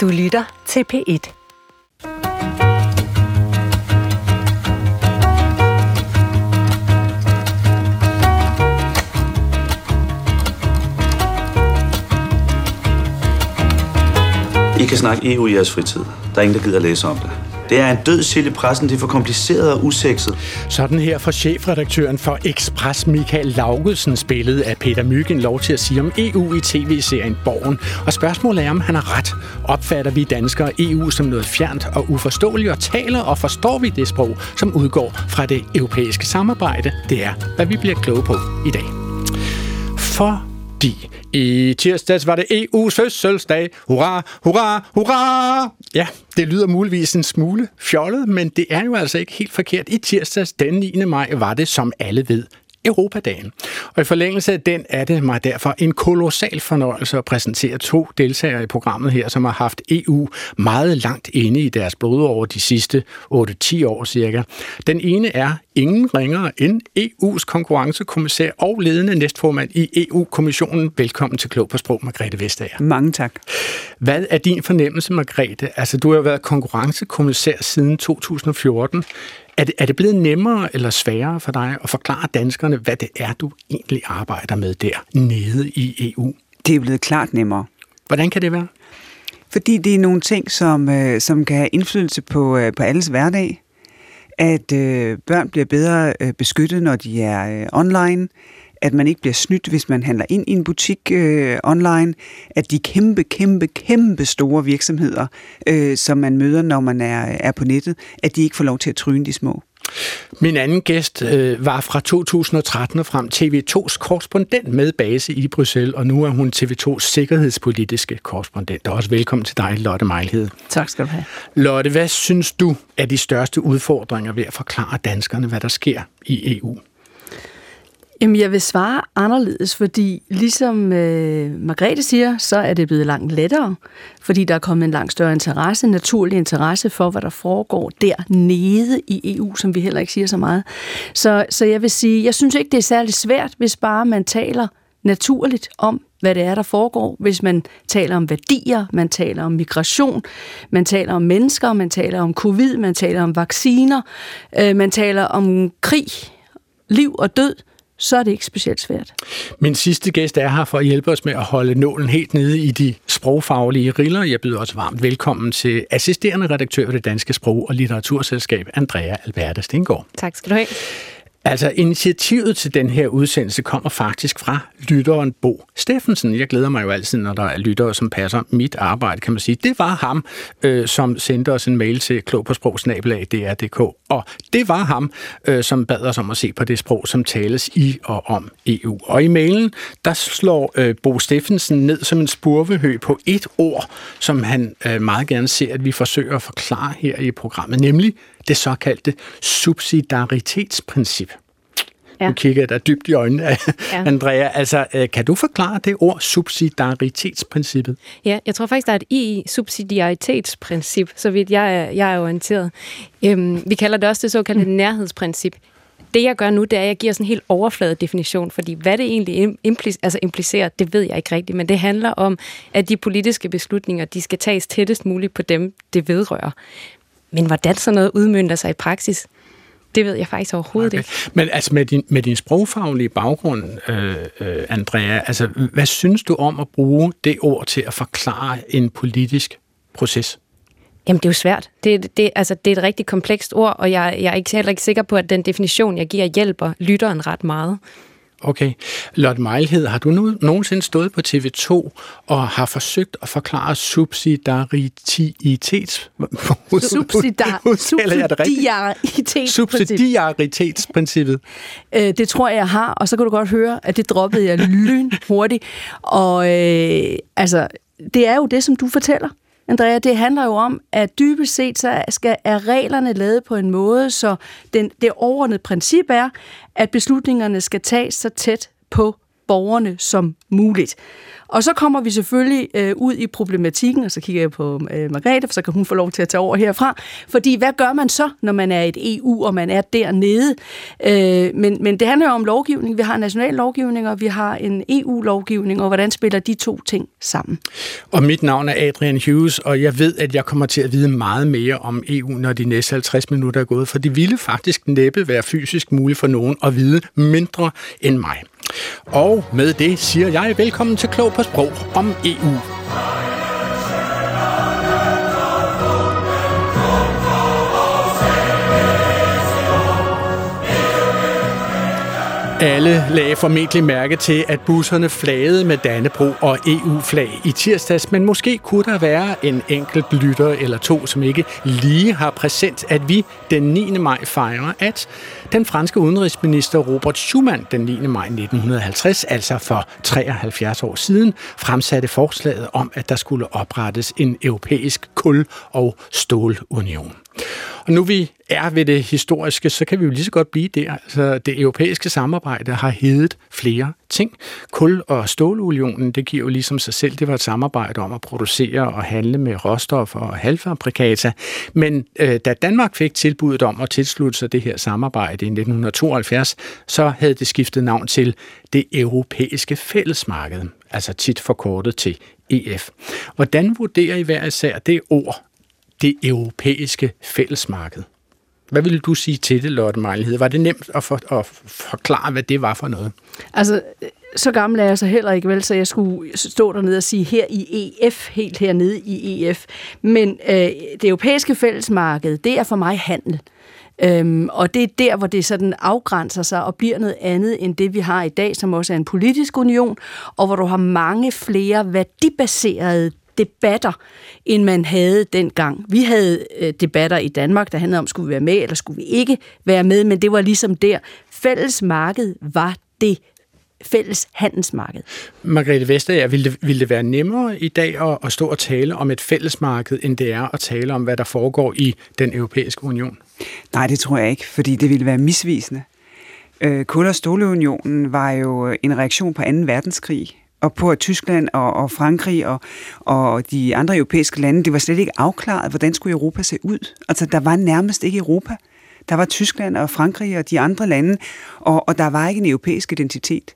Du lytter til P1. I kan snakke EU i jeres fritid. Der er ingen, der gider at læse om det. Det er en død sild i pressen, det er for kompliceret og usekset. Sådan her for chefredaktøren for Express Michael Laugelsens billede af Peter Myggen lov til at sige om EU i tv-serien Borgen. Og spørgsmålet er, om han har ret. Opfatter vi danskere EU som noget fjernt og uforståeligt, og taler og forstår vi det sprog, som udgår fra det europæiske samarbejde? Det er, hvad vi bliver kloge på i dag. For fordi i tirsdags var det EU's fødselsdag. Hurra, hurra, hurra! Ja, det lyder muligvis en smule fjollet, men det er jo altså ikke helt forkert. I tirsdags den 9. maj var det, som alle ved, Europadagen. Og i forlængelse af den er det mig derfor en kolossal fornøjelse at præsentere to deltagere i programmet her, som har haft EU meget langt inde i deres blod over de sidste 8-10 år cirka. Den ene er ingen ringere end EU's konkurrencekommissær og ledende næstformand i EU-kommissionen. Velkommen til Klog på Sprog, Margrethe Vestager. Mange tak. Hvad er din fornemmelse, Margrethe? Altså, du har været konkurrencekommissær siden 2014. Er det, er det blevet nemmere eller sværere for dig at forklare danskerne, hvad det er, du egentlig arbejder med der nede i EU? Det er blevet klart nemmere. Hvordan kan det være? Fordi det er nogle ting, som, øh, som kan have indflydelse på, øh, på alles hverdag. At øh, børn bliver bedre øh, beskyttet, når de er øh, online at man ikke bliver snydt, hvis man handler ind i en butik øh, online, at de kæmpe, kæmpe, kæmpe store virksomheder, øh, som man møder, når man er, er på nettet, at de ikke får lov til at tryne de små. Min anden gæst øh, var fra 2013 og frem TV2's korrespondent med base i Bruxelles, og nu er hun TV2's sikkerhedspolitiske korrespondent. Og også velkommen til dig, Lotte Mejlhed. Tak skal du have. Lotte, hvad synes du er de største udfordringer ved at forklare danskerne, hvad der sker i EU? Jamen, jeg vil svare anderledes, fordi ligesom øh, Margrethe siger, så er det blevet langt lettere, fordi der er kommet en langt større interesse, naturlig interesse for, hvad der foregår dernede i EU, som vi heller ikke siger så meget. Så, så jeg vil sige, jeg synes ikke, det er særlig svært, hvis bare man taler naturligt om, hvad det er, der foregår, hvis man taler om værdier, man taler om migration, man taler om mennesker, man taler om covid, man taler om vacciner, øh, man taler om krig, liv og død, så er det ikke specielt svært. Min sidste gæst er her for at hjælpe os med at holde nålen helt nede i de sprogfaglige riller. Jeg byder også varmt velkommen til assisterende redaktør ved det Danske Sprog- og Litteraturselskab, Andrea Alberta Stengård. Tak skal du have. Altså, initiativet til den her udsendelse kommer faktisk fra lytteren Bo Steffensen. Jeg glæder mig jo altid, når der er lyttere, som passer mit arbejde, kan man sige. Det var ham, øh, som sendte os en mail til klogpåsprogsnabelag.dr.dk, Og det var ham, øh, som bad os om at se på det sprog, som tales i og om EU. Og i mailen, der slår øh, Bo Steffensen ned som en spurvehø på et ord, som han øh, meget gerne ser, at vi forsøger at forklare her i programmet, nemlig det såkaldte subsidiaritetsprincip. Ja. Nu kigger jeg dig dybt i øjnene, ja. Andrea. Altså, kan du forklare det ord, subsidiaritetsprincippet? Ja, jeg tror faktisk, der er et i i subsidiaritetsprincip, så vidt jeg er, jeg er orienteret. Øhm, vi kalder det også det såkaldte mm. nærhedsprincip. Det, jeg gør nu, det er, at jeg giver sådan en helt overflade definition, fordi hvad det egentlig implicerer, altså implicerer, det ved jeg ikke rigtigt, men det handler om, at de politiske beslutninger, de skal tages tættest muligt på dem, det vedrører. Men hvordan sådan noget udmyndter sig i praksis, det ved jeg faktisk overhovedet okay. ikke. Men altså med din, med din sprogfaglige baggrund, øh, øh, Andrea, altså hvad synes du om at bruge det ord til at forklare en politisk proces? Jamen, det er jo svært. Det, det, altså, det er et rigtig komplekst ord, og jeg, jeg er ikke, heller ikke sikker på, at den definition, jeg giver, hjælper lytteren ret meget. Okay. Lotte Mejlhed, har du nu, nogensinde stået på TV2 og har forsøgt at forklare subsidiaritets... Subsidar, subsidiaritetsprincippet. Subsidiaritetsprincippet. Øh, det tror jeg, jeg har, og så kan du godt høre, at det droppede jeg lyn hurtigt. Og øh, altså, det er jo det, som du fortæller. Andrea, det handler jo om, at dybest set så skal, er reglerne lavet på en måde, så den, det overordnede princip er, at beslutningerne skal tages så tæt på borgerne som muligt. Og så kommer vi selvfølgelig øh, ud i problematikken, og så kigger jeg på øh, Margrethe, for så kan hun få lov til at tage over herfra. Fordi hvad gør man så, når man er et EU, og man er dernede? Øh, men, men det handler jo om lovgivning. Vi har national lovgivning, og vi har en EU-lovgivning, og hvordan spiller de to ting sammen? Og mit navn er Adrian Hughes, og jeg ved, at jeg kommer til at vide meget mere om EU, når de næste 50 minutter er gået, for det ville faktisk næppe være fysisk muligt for nogen at vide mindre end mig. Og med det siger jeg velkommen til Klog på Sprog om EU. Alle lagde formentlig mærke til, at busserne flagede med Dannebro og EU-flag i tirsdags, men måske kunne der være en enkelt lytter eller to, som ikke lige har præsent, at vi den 9. maj fejrer, at den franske udenrigsminister Robert Schuman den 9. maj 1950, altså for 73 år siden, fremsatte forslaget om, at der skulle oprettes en europæisk kul- og stålunion. Og nu vi er ved det historiske, så kan vi jo lige så godt blive der. Altså, det europæiske samarbejde har heddet flere ting. Kul- og stålunionen, det giver jo ligesom sig selv, det var et samarbejde om at producere og handle med råstoffer og halvfabrikata. Men øh, da Danmark fik tilbuddet om at tilslutte sig det her samarbejde i 1972, så havde det skiftet navn til det europæiske fællesmarked, altså tit forkortet til EF. Hvordan vurderer I hver især det ord, det europæiske fællesmarked. Hvad ville du sige til det, Lotte Mejlighed? Var det nemt at, for, at forklare, hvad det var for noget? Altså, så gammel er jeg så heller ikke vel, så jeg skulle stå dernede og sige her i EF, helt hernede i EF. Men øh, det europæiske fællesmarked, det er for mig handel. Øhm, og det er der, hvor det sådan afgrænser sig og bliver noget andet end det, vi har i dag, som også er en politisk union, og hvor du har mange flere værdibaserede debatter, end man havde dengang. Vi havde øh, debatter i Danmark, der handlede om, skulle vi være med, eller skulle vi ikke være med, men det var ligesom der. Fælles marked var det fælles handelsmarked. Margrethe Vestager, ville det, ville det være nemmere i dag at, at stå og tale om et fællesmarked, end det er at tale om, hvad der foregår i den europæiske union? Nej, det tror jeg ikke, fordi det ville være misvisende. Øh, Kul- og Ståleunionen var jo en reaktion på 2. verdenskrig, og på at Tyskland og, og Frankrig og, og de andre europæiske lande, det var slet ikke afklaret, hvordan skulle Europa se ud. Altså, der var nærmest ikke Europa. Der var Tyskland og Frankrig og de andre lande, og, og der var ikke en europæisk identitet.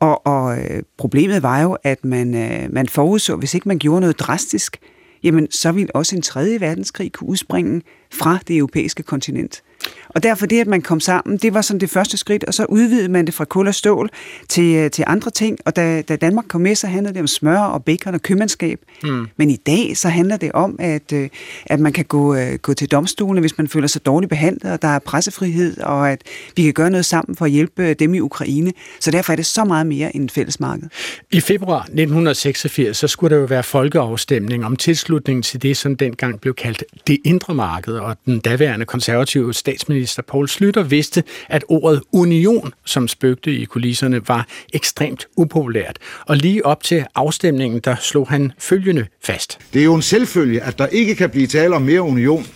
Og, og øh, problemet var jo, at man, øh, man forudså, hvis ikke man gjorde noget drastisk, jamen så ville også en tredje verdenskrig kunne udspringe fra det europæiske kontinent. Og derfor det, at man kom sammen, det var sådan det første skridt, og så udvidede man det fra kul og stål til, øh, til andre ting. Og da, da Danmark kom med, så handlede det om smør og bacon og købmandskab. Mm. Men i dag, så handler det om, at, øh, at man kan gå, øh, gå til domstolene, hvis man føler sig dårligt behandlet, og der er pressefrihed, og at vi kan gøre noget sammen for at hjælpe dem i Ukraine. Så derfor er det så meget mere end et fællesmarked. I februar 1986, så skulle der jo være folkeafstemning om tilslutningen til det, som dengang blev kaldt det indre marked, og den daværende konservative statsminister Poul Slytter vidste, at ordet union, som spøgte i kulisserne, var ekstremt upopulært. Og lige op til afstemningen, der slog han følgende fast. Det er jo en selvfølge, at der ikke kan blive tale om mere union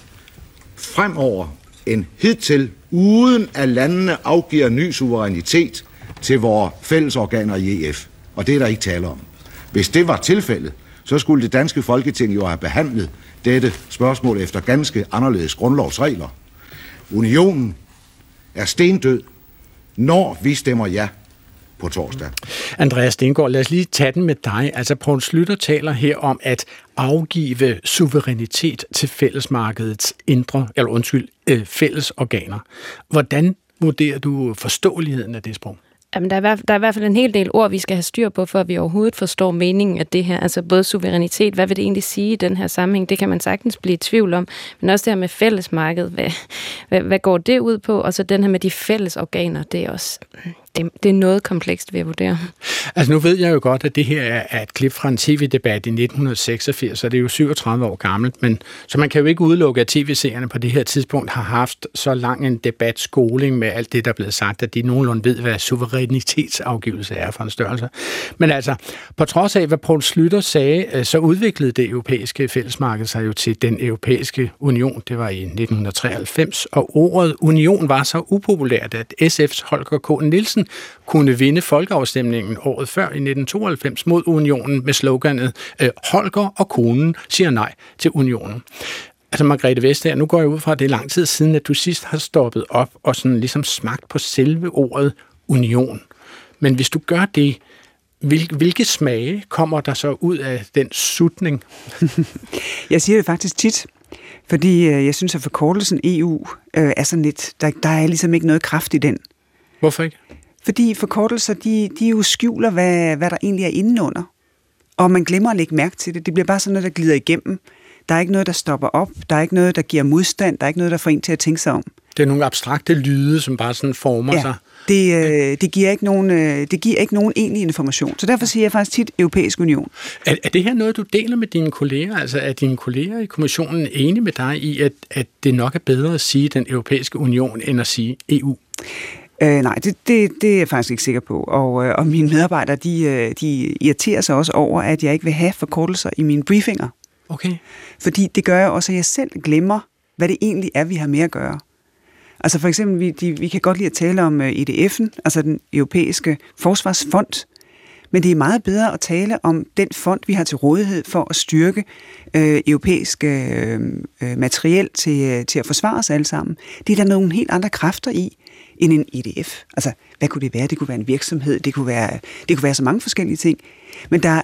fremover end hidtil, uden at landene afgiver ny suverænitet til vores fællesorganer i EF. Og det er der ikke tale om. Hvis det var tilfældet, så skulle det danske folketing jo have behandlet dette spørgsmål efter ganske anderledes grundlovsregler. Unionen er stendød, når vi stemmer ja på torsdag. Andreas Stengård, lad os lige tage den med dig. Altså, Poul Slytter taler her om at afgive suverænitet til fællesmarkedets indre, eller undskyld, øh, fælles organer. Hvordan vurderer du forståeligheden af det sprog? Jamen, der, er, der er i hvert fald en hel del ord, vi skal have styr på, for at vi overhovedet forstår meningen af det her. Altså både suverænitet, hvad vil det egentlig sige i den her sammenhæng? Det kan man sagtens blive i tvivl om. Men også det her med fællesmarked, hvad, hvad, hvad går det ud på? Og så den her med de fælles organer, det er også det, det er noget komplekst ved at vurdere. Altså nu ved jeg jo godt, at det her er et klip fra en tv-debat i 1986, så det er jo 37 år gammelt, men så man kan jo ikke udelukke, at tv-seerne på det her tidspunkt har haft så lang en debatskoling med alt det, der er blevet sagt, at de nogenlunde ved, hvad suverænitetsafgivelse er for en størrelse. Men altså, på trods af, hvad Poul Slytter sagde, øh, så udviklede det europæiske fællesmarked sig jo til den europæiske union. Det var i 1993, og ordet union var så upopulært, at SF's Holger K. Nielsen næsten kunne vinde folkeafstemningen året før i 1992 mod unionen med sloganet øh, Holger og konen siger nej til unionen. Altså Margrethe Vestager, nu går jeg ud fra, at det er lang tid siden, at du sidst har stoppet op og sådan ligesom smagt på selve ordet union. Men hvis du gør det, hvilke smage kommer der så ud af den sutning? jeg siger det faktisk tit, fordi øh, jeg synes, at forkortelsen EU øh, er sådan lidt, der, der er ligesom ikke noget kraft i den. Hvorfor ikke? Fordi forkortelser, de, de jo skjuler, hvad, hvad der egentlig er indenunder. Og man glemmer at lægge mærke til det. Det bliver bare sådan noget, der glider igennem. Der er ikke noget, der stopper op. Der er ikke noget, der giver modstand. Der er ikke noget, der får en til at tænke sig om. Det er nogle abstrakte lyde, som bare sådan former ja, sig. Det, øh, det, giver ikke nogen, øh, det giver ikke nogen egentlig information. Så derfor siger jeg faktisk tit Europæisk Union. Er, er det her noget, du deler med dine kolleger? Altså er dine kolleger i kommissionen enige med dig i, at, at det nok er bedre at sige den Europæiske Union, end at sige EU? Øh, nej, det, det, det er jeg faktisk ikke sikker på. Og, øh, og mine medarbejdere, de, øh, de irriterer sig også over, at jeg ikke vil have forkortelser i mine briefinger. Okay. Fordi det gør jo også, at jeg selv glemmer, hvad det egentlig er, vi har med at gøre. Altså for eksempel, vi, de, vi kan godt lide at tale om EDF'en, e altså den europæiske forsvarsfond, men det er meget bedre at tale om den fond, vi har til rådighed for at styrke øh, europæisk øh, materiel til, til at forsvare os alle sammen. Det er der nogle helt andre kræfter i end en EDF. Altså, hvad kunne det være? Det kunne være en virksomhed, det kunne være, det kunne være så mange forskellige ting. Men der,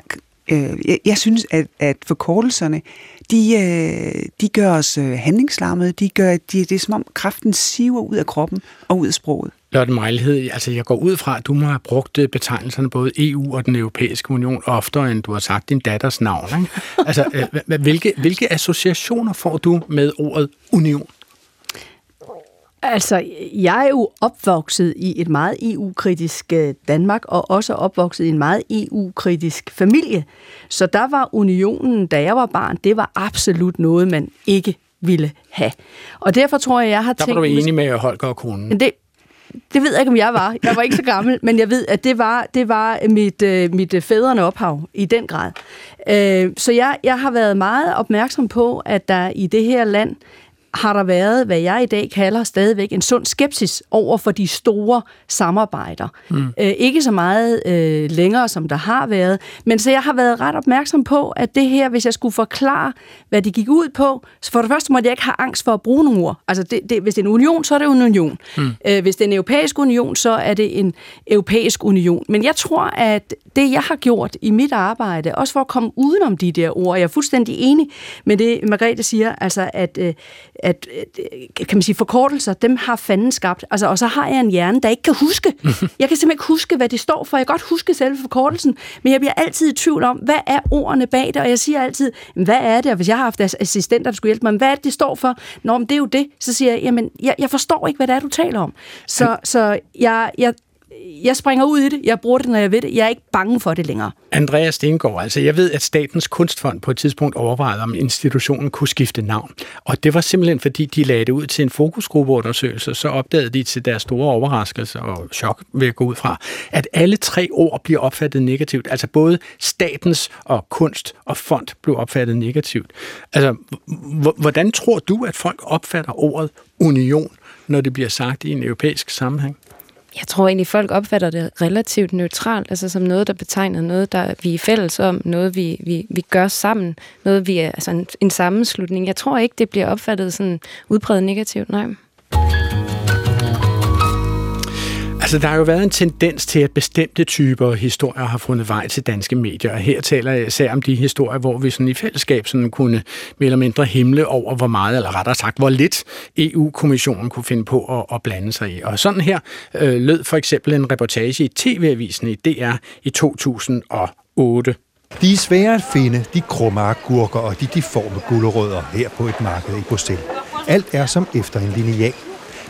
øh, jeg, jeg synes, at, at forkortelserne, de, øh, de gør os øh, handlingslammede. De gør, de, det er som om kraften siver ud af kroppen og ud af sproget. Lotte Mejlhed, altså jeg går ud fra, at du må have brugt øh, betegnelserne både EU og den europæiske union oftere, end du har sagt din datters navn. Ikke? Altså, øh, hvilke, hvilke associationer får du med ordet union? Altså, jeg er jo opvokset i et meget EU-kritisk øh, Danmark, og også opvokset i en meget EU-kritisk familie. Så der var unionen, da jeg var barn, det var absolut noget, man ikke ville have. Og derfor tror jeg, jeg har der tænkt... Der var du enig med Holger og konen. Det, det ved jeg ikke, om jeg var. Jeg var ikke så gammel, men jeg ved, at det var, det var mit, øh, mit fædrende ophav i den grad. Øh, så jeg, jeg har været meget opmærksom på, at der i det her land har der været, hvad jeg i dag kalder stadigvæk en sund skepsis over for de store samarbejder. Mm. Øh, ikke så meget øh, længere, som der har været, men så jeg har været ret opmærksom på, at det her, hvis jeg skulle forklare, hvad det gik ud på, så for det første måtte jeg ikke have angst for at bruge nogle ord. Altså, det, det, hvis det er en union, så er det en union. Mm. Øh, hvis det er en europæisk union, så er det en europæisk union. Men jeg tror, at det, jeg har gjort i mit arbejde, også for at komme udenom de der ord, jeg er fuldstændig enig med det, Margrethe siger, altså at øh, at, kan man sige, forkortelser, dem har fanden skabt. Altså, og så har jeg en hjerne, der ikke kan huske. Jeg kan simpelthen ikke huske, hvad det står for. Jeg kan godt huske selve forkortelsen, men jeg bliver altid i tvivl om, hvad er ordene bag det? Og jeg siger altid, hvad er det? Og hvis jeg har haft assistenter, der skulle hjælpe mig, hvad er det, det står for? Nå, men det er jo det. Så siger jeg, jamen, jeg, jeg forstår ikke, hvad det er, du taler om. Så, så jeg, jeg, jeg springer ud i det, jeg bruger det, når jeg ved det. Jeg er ikke bange for det længere. Andreas Stengård, altså jeg ved, at Statens Kunstfond på et tidspunkt overvejede, om institutionen kunne skifte navn. Og det var simpelthen, fordi de lagde det ud til en fokusgruppeundersøgelse, så opdagede de til deres store overraskelse og chok, vil jeg gå ud fra, at alle tre ord bliver opfattet negativt. Altså både statens og kunst og fond blev opfattet negativt. Altså, hvordan tror du, at folk opfatter ordet union, når det bliver sagt i en europæisk sammenhæng? Jeg tror egentlig, folk opfatter det relativt neutralt, altså som noget, der betegner noget, der vi er fælles om, noget, vi, vi, vi gør sammen, noget, vi er altså en, en sammenslutning. Jeg tror ikke, det bliver opfattet sådan udbredt negativt, nej. Altså, der har jo været en tendens til, at bestemte typer historier har fundet vej til danske medier. Og her taler jeg især om de historier, hvor vi sådan i fællesskab sådan kunne mere eller mindre himle over, hvor meget, eller rettere sagt, hvor lidt EU-kommissionen kunne finde på at, at blande sig i. Og sådan her øh, lød for eksempel en reportage i TV-avisen i DR i 2008. De er svære at finde, de krumme agurker og de deforme gulerødder her på et marked i Bruxelles. Alt er som efter en lineal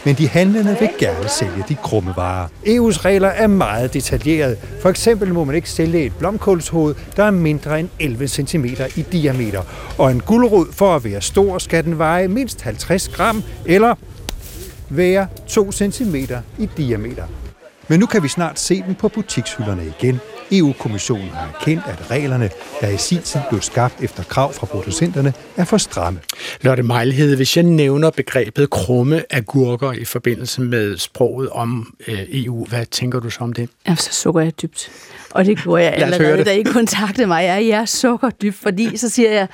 men de handlende vil gerne sælge de krumme varer. EU's regler er meget detaljerede. For eksempel må man ikke sælge et blomkålshoved, der er mindre end 11 cm i diameter. Og en gulerod for at være stor skal den veje mindst 50 gram eller være 2 cm i diameter. Men nu kan vi snart se den på butikshylderne igen. EU-kommissionen har erkendt, at reglerne, der i sin tid blev skabt efter krav fra producenterne, er for stramme. Lotte Mejlhed, hvis jeg nævner begrebet krumme agurker i forbindelse med sproget om øh, EU, hvad tænker du så om det? Jamen, så sukker jeg dybt. Og det gjorde jeg allerede, da I kontaktede mig. Jeg er sukker dybt, fordi så siger jeg,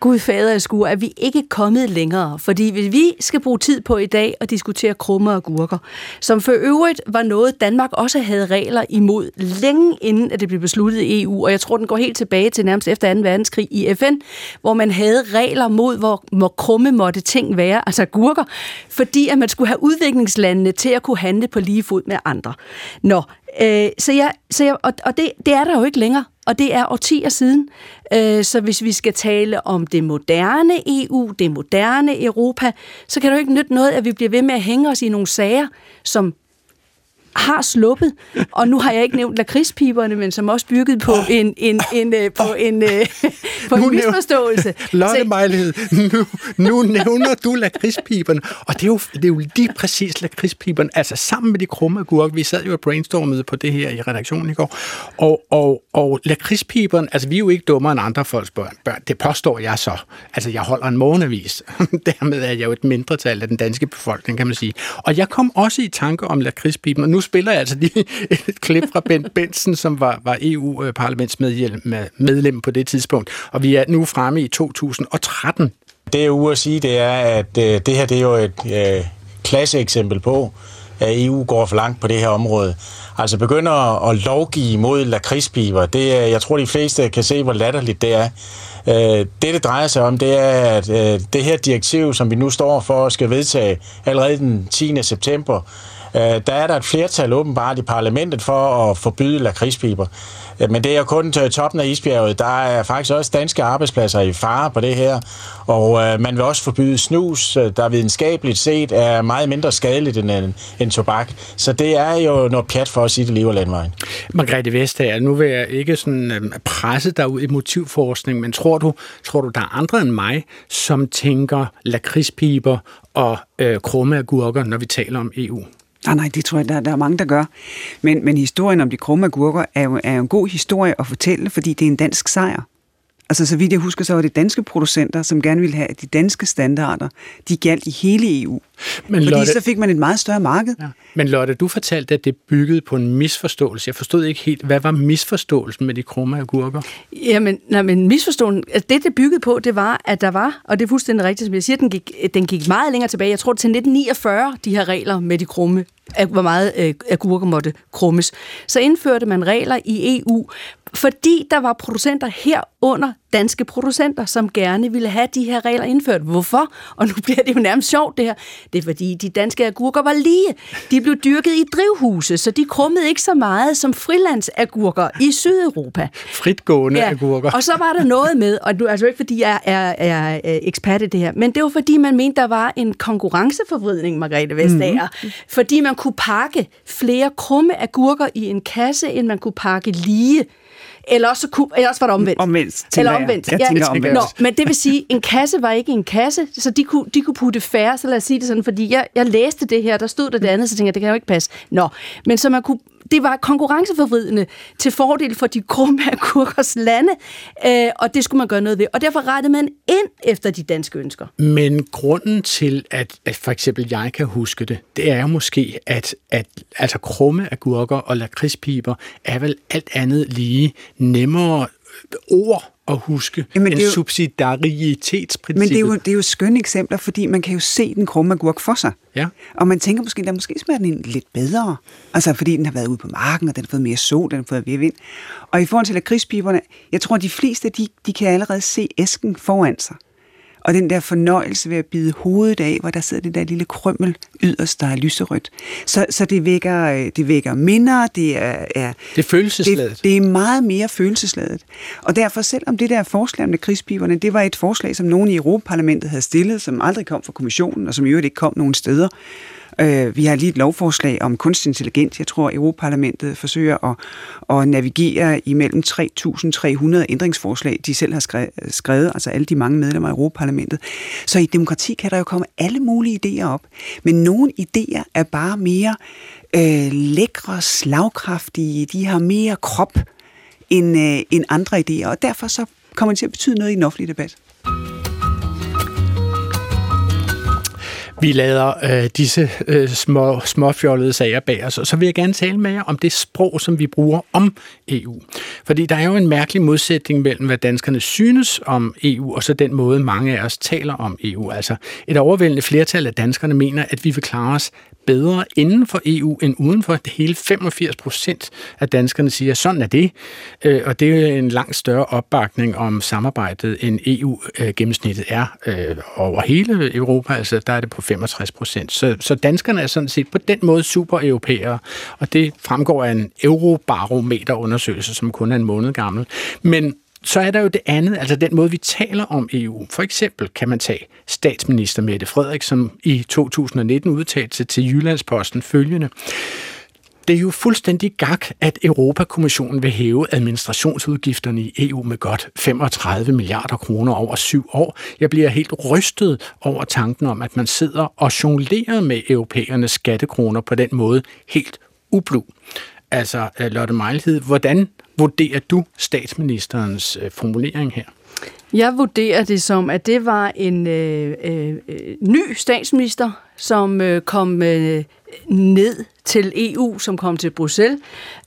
Gud fader i skue, er vi ikke kommet længere. Fordi hvis vi skal bruge tid på i dag at diskutere krummer og gurker, som for øvrigt var noget, Danmark også havde regler imod længe inden, at det blev besluttet i EU, og jeg tror, den går helt tilbage til nærmest efter 2. verdenskrig i FN, hvor man havde regler mod, hvor, hvor krumme måtte ting være, altså gurker, fordi at man skulle have udviklingslandene til at kunne handle på lige fod med andre. Nå, øh, så jeg, så jeg, og, og det, det er der jo ikke længere og det er årtier siden. Øh, så hvis vi skal tale om det moderne EU, det moderne Europa, så kan det jo ikke nytte noget, at vi bliver ved med at hænge os i nogle sager, som har sluppet, og nu har jeg ikke nævnt lakridspiberne, men som også bygget på en, en, en, en, på en, øh, på en misforståelse. Lotte Mejlighed, nu, nu nævner du lakridspiberne, og det er, jo, det er jo lige præcis lakridspiberne, altså sammen med de krumme agurk, vi sad jo og brainstormede på det her i redaktionen i går, og, og, og lakridspiberne, altså vi er jo ikke dummere end andre folks børn, børn, det påstår jeg så. Altså jeg holder en månevis, dermed er jeg jo et mindretal af den danske befolkning, kan man sige. Og jeg kom også i tanke om lakridspiben, og nu spiller jeg altså lige et klip fra Bent Benson, som var, var EU-parlamentsmedlem på det tidspunkt. Og vi er nu fremme i 2013. Det er ude at sige, det er, at øh, det her det er jo et øh, klasseeksempel på, at EU går for langt på det her område. Altså begynder at lovgive mod lakridspiber. Det er, jeg tror, de fleste kan se, hvor latterligt det er. Øh, det, det drejer sig om, det er, at øh, det her direktiv, som vi nu står for, skal vedtage allerede den 10. september, Øh, der er der et flertal åbenbart i parlamentet for at forbyde lakridspiber. Øh, men det er jo kun til toppen af isbjerget. Der er faktisk også danske arbejdspladser i fare på det her. Og øh, man vil også forbyde snus, øh, der videnskabeligt set er meget mindre skadeligt end, øh, end, tobak. Så det er jo noget pjat for at sige det lige landvejen. Margrethe Vestager, nu vil jeg ikke sådan presse dig ud i motivforskning, men tror du, tror du, der er andre end mig, som tænker lakridspiber og øh, krumme agurker, når vi taler om EU? Nej, nej, det tror jeg, der, der er mange, der gør. Men, men historien om de krumme agurker er jo, er jo en god historie at fortælle, fordi det er en dansk sejr. Altså, så vidt jeg husker, så var det danske producenter, som gerne ville have, at de danske standarder, de galt i hele EU. Men Fordi Lotte, så fik man et meget større marked. Ja. Men Lotte, du fortalte, at det byggede på en misforståelse. Jeg forstod ikke helt, hvad var misforståelsen med de krumme agurker? Jamen, nej, men misforståelsen, altså det, det byggede på, det var, at der var, og det er fuldstændig rigtigt, som jeg siger, den gik, den gik meget længere tilbage. Jeg tror til 1949, de her regler med de krumme hvor meget øh, agurker måtte krummes. Så indførte man regler i EU, fordi der var producenter herunder danske producenter, som gerne ville have de her regler indført. Hvorfor? Og nu bliver det jo nærmest sjovt det her. Det er fordi, de danske agurker var lige. De blev dyrket i drivhuse, så de krummede ikke så meget som frilandsagurker i Sydeuropa. Fritgående ja. agurker. Og så var der noget med, og du altså ikke fordi jeg er, er, er ekspert i det her, men det var fordi, man mente, der var en konkurrenceforvridning, Margrethe Vestager. Mm. Fordi man kunne pakke flere krumme agurker i en kasse, end man kunne pakke lige eller også, kunne, eller også var det omvendt. Omvendt, Eller omvendt. Jeg, jeg ja, omvendt. Nå, men det vil sige, en kasse var ikke en kasse, så de kunne, de kunne putte færre, så lad os sige det sådan, fordi jeg, jeg læste det her, der stod der det andet, så tænkte jeg, det kan jo ikke passe. Nå, men så man kunne det var konkurrenceforvridende til fordel for de krumme agurkers lande, øh, og det skulle man gøre noget ved. Og derfor rettede man ind efter de danske ønsker. Men grunden til, at, at for eksempel jeg kan huske det, det er måske, at, at altså krumme agurker og lakridspiber er vel alt andet lige nemmere ord at huske Jamen, en subsidiaritetsprincip. Men det er, jo, det er jo skønne eksempler, fordi man kan jo se den krumme agurk for sig. Ja. Og man tænker måske, der måske smager den lidt bedre. Altså fordi den har været ude på marken, og den har fået mere sol, den har fået mere vind. Og i forhold til lakridspiberne, jeg tror, at de fleste, de, de kan allerede se æsken foran sig. Og den der fornøjelse ved at bide hovedet af, hvor der sidder det der lille krømmel yderst, der er lyserødt. Så, så det, vækker, øh, det vækker minder, det er... er det er følelsesladet. Det, det er meget mere følelsesladet. Og derfor, selvom det der forslag om krigspiberne, det var et forslag, som nogen i Europaparlamentet havde stillet, som aldrig kom fra kommissionen, og som i øvrigt ikke kom nogen steder, Øh, vi har lige et lovforslag om kunstig intelligens. Jeg tror, Europaparlamentet forsøger at, at navigere imellem 3.300 ændringsforslag, de selv har skrevet, altså alle de mange medlemmer af Europaparlamentet. Så i demokrati kan der jo komme alle mulige idéer op. Men nogle idéer er bare mere øh, lækre, slagkraftige, de har mere krop, end, øh, end andre idéer, og derfor så kommer det til at betyde noget i den offentlige debat. Vi lader øh, disse øh, små, småfjollede sager bag os, og så vil jeg gerne tale med jer om det sprog, som vi bruger om EU. Fordi der er jo en mærkelig modsætning mellem, hvad danskerne synes om EU, og så den måde, mange af os taler om EU. Altså et overvældende flertal af danskerne mener, at vi vil klare os bedre inden for EU end uden for. Det hele 85 procent af danskerne siger, at sådan er det. Øh, og det er en langt større opbakning om samarbejdet, end EU-gennemsnittet øh, er øh, over hele Europa. Altså der er det på 65 procent. Så, så danskerne er sådan set på den måde super europæere, og det fremgår af en eurobarometer-undersøgelse, som kun er en måned gammel. Men så er der jo det andet, altså den måde, vi taler om EU. For eksempel kan man tage statsminister Mette Frederik, som i 2019 udtalte sig til Jyllandsposten følgende. Det er jo fuldstændig gak, at Europakommissionen vil hæve administrationsudgifterne i EU med godt 35 milliarder kroner over syv år. Jeg bliver helt rystet over tanken om, at man sidder og jonglerer med europæernes skattekroner på den måde helt ublu. Altså, øh, Lotte Mejlhed, hvordan vurderer du statsministerens øh, formulering her? Jeg vurderer det som, at det var en øh, øh, øh ny statsminister, som øh, kom øh, ned til EU, som kom til Bruxelles,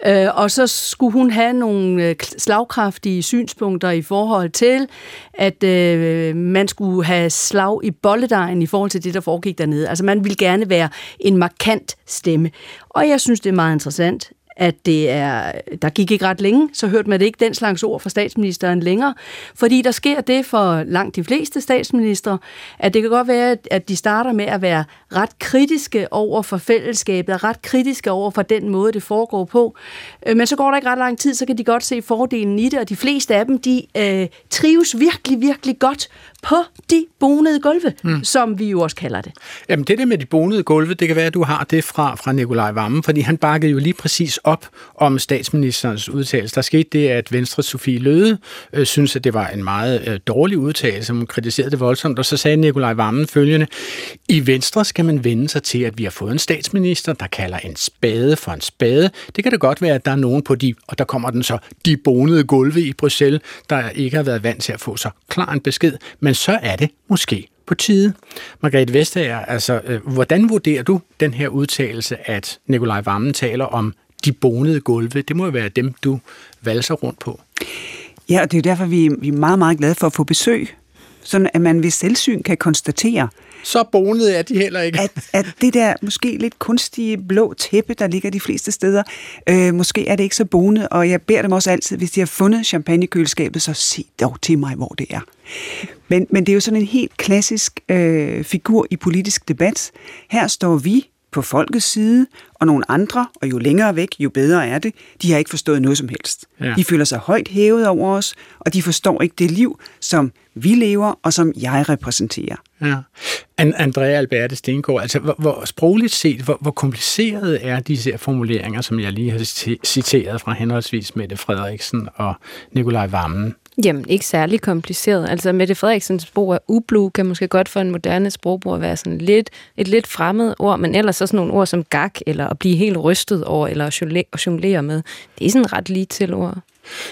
øh, og så skulle hun have nogle øh, slagkraftige synspunkter i forhold til, at øh, man skulle have slag i bolledejen i forhold til det, der foregik dernede. Altså man ville gerne være en markant stemme. Og jeg synes, det er meget interessant, at det er, der gik ikke ret længe, så hørte man det ikke den slags ord fra statsministeren længere. Fordi der sker det for langt de fleste statsminister, at det kan godt være, at de starter med at være ret kritiske over for fællesskabet, ret kritiske over for den måde, det foregår på. Øh, men så går der ikke ret lang tid, så kan de godt se fordelen i det, og de fleste af dem, de øh, trives virkelig, virkelig godt på de bonede gulve, mm. som vi jo også kalder det. Jamen det der med de bonede gulve, det kan være, at du har det fra, fra Nikolaj Vammen, fordi han bakkede jo lige præcis op om statsministerens udtalelse. Der skete det, at Venstre Sofie Løde øh, synes, at det var en meget øh, dårlig udtalelse, hun kritiserede det voldsomt, og så sagde Nikolaj Vammen følgende, i Venstre skal man vende sig til, at vi har fået en statsminister, der kalder en spade for en spade. Det kan det godt være, at der er nogen på de, og der kommer den så, de bonede gulve i Bruxelles, der ikke har været vant til at få så klar en besked, men så er det måske på tide. Margrethe Vestager, altså, øh, hvordan vurderer du den her udtalelse, at Nikolaj Vammen taler om de bonede gulve? Det må jo være dem, du valser rundt på. Ja, og det er derfor, vi er, vi er meget, meget glade for at få besøg. Sådan at man ved selvsyn kan konstatere, så bonede er de heller ikke. At, at det der måske lidt kunstige blå tæppe, der ligger de fleste steder, øh, måske er det ikke så bonet, og jeg beder dem også altid, hvis de har fundet champagnekøleskabet, så sig dog til mig, hvor det er. Men, men det er jo sådan en helt klassisk øh, figur i politisk debat. Her står vi på folkets side, og nogle andre, og jo længere væk, jo bedre er det, de har ikke forstået noget som helst. Ja. De føler sig højt hævet over os, og de forstår ikke det liv, som vi lever, og som jeg repræsenterer. Ja. Andrea Alberte Stengård, altså hvor, hvor sprogligt set, hvor, hvor komplicerede er disse formuleringer, som jeg lige har citeret fra henholdsvis Mette Frederiksen og Nikolaj Vammen? Jamen, ikke særlig kompliceret. Altså, Mette Frederiksens sprog er ublu, kan måske godt for en moderne sprogbrug være sådan lidt, et lidt fremmed ord, men ellers så sådan nogle ord som gak, eller at blive helt rystet over, eller at jonglere med. Det er sådan ret lige til ord.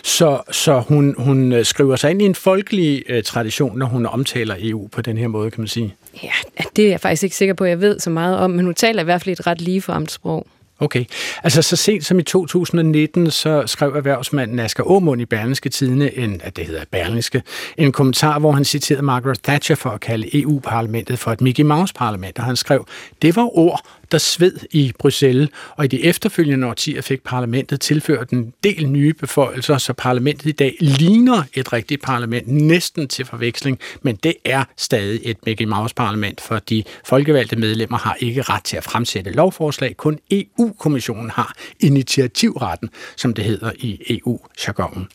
Så, så hun, hun øh, skriver sig ind i en folkelig uh, tradition, når hun omtaler EU på den her måde, kan man sige? Ja, det er jeg faktisk ikke sikker på, at jeg ved så meget om, men hun taler i hvert fald et ret ligefremt sprog. Okay. Altså så sent som i 2019, så skrev erhvervsmanden Asger Aumund i Berlingske Tidene, en, at det hedder Berlingske, en kommentar, hvor han citerede Margaret Thatcher for at kalde EU-parlamentet for et Mickey Mouse-parlament, og han skrev, det var ord, der sved i Bruxelles, og i de efterfølgende årtier fik parlamentet tilført en del nye beføjelser, så parlamentet i dag ligner et rigtigt parlament, næsten til forveksling, men det er stadig et Mickey Mouse-parlament, for de folkevalgte medlemmer har ikke ret til at fremsætte lovforslag, kun EU-kommissionen har initiativretten, som det hedder i EU-jargonen.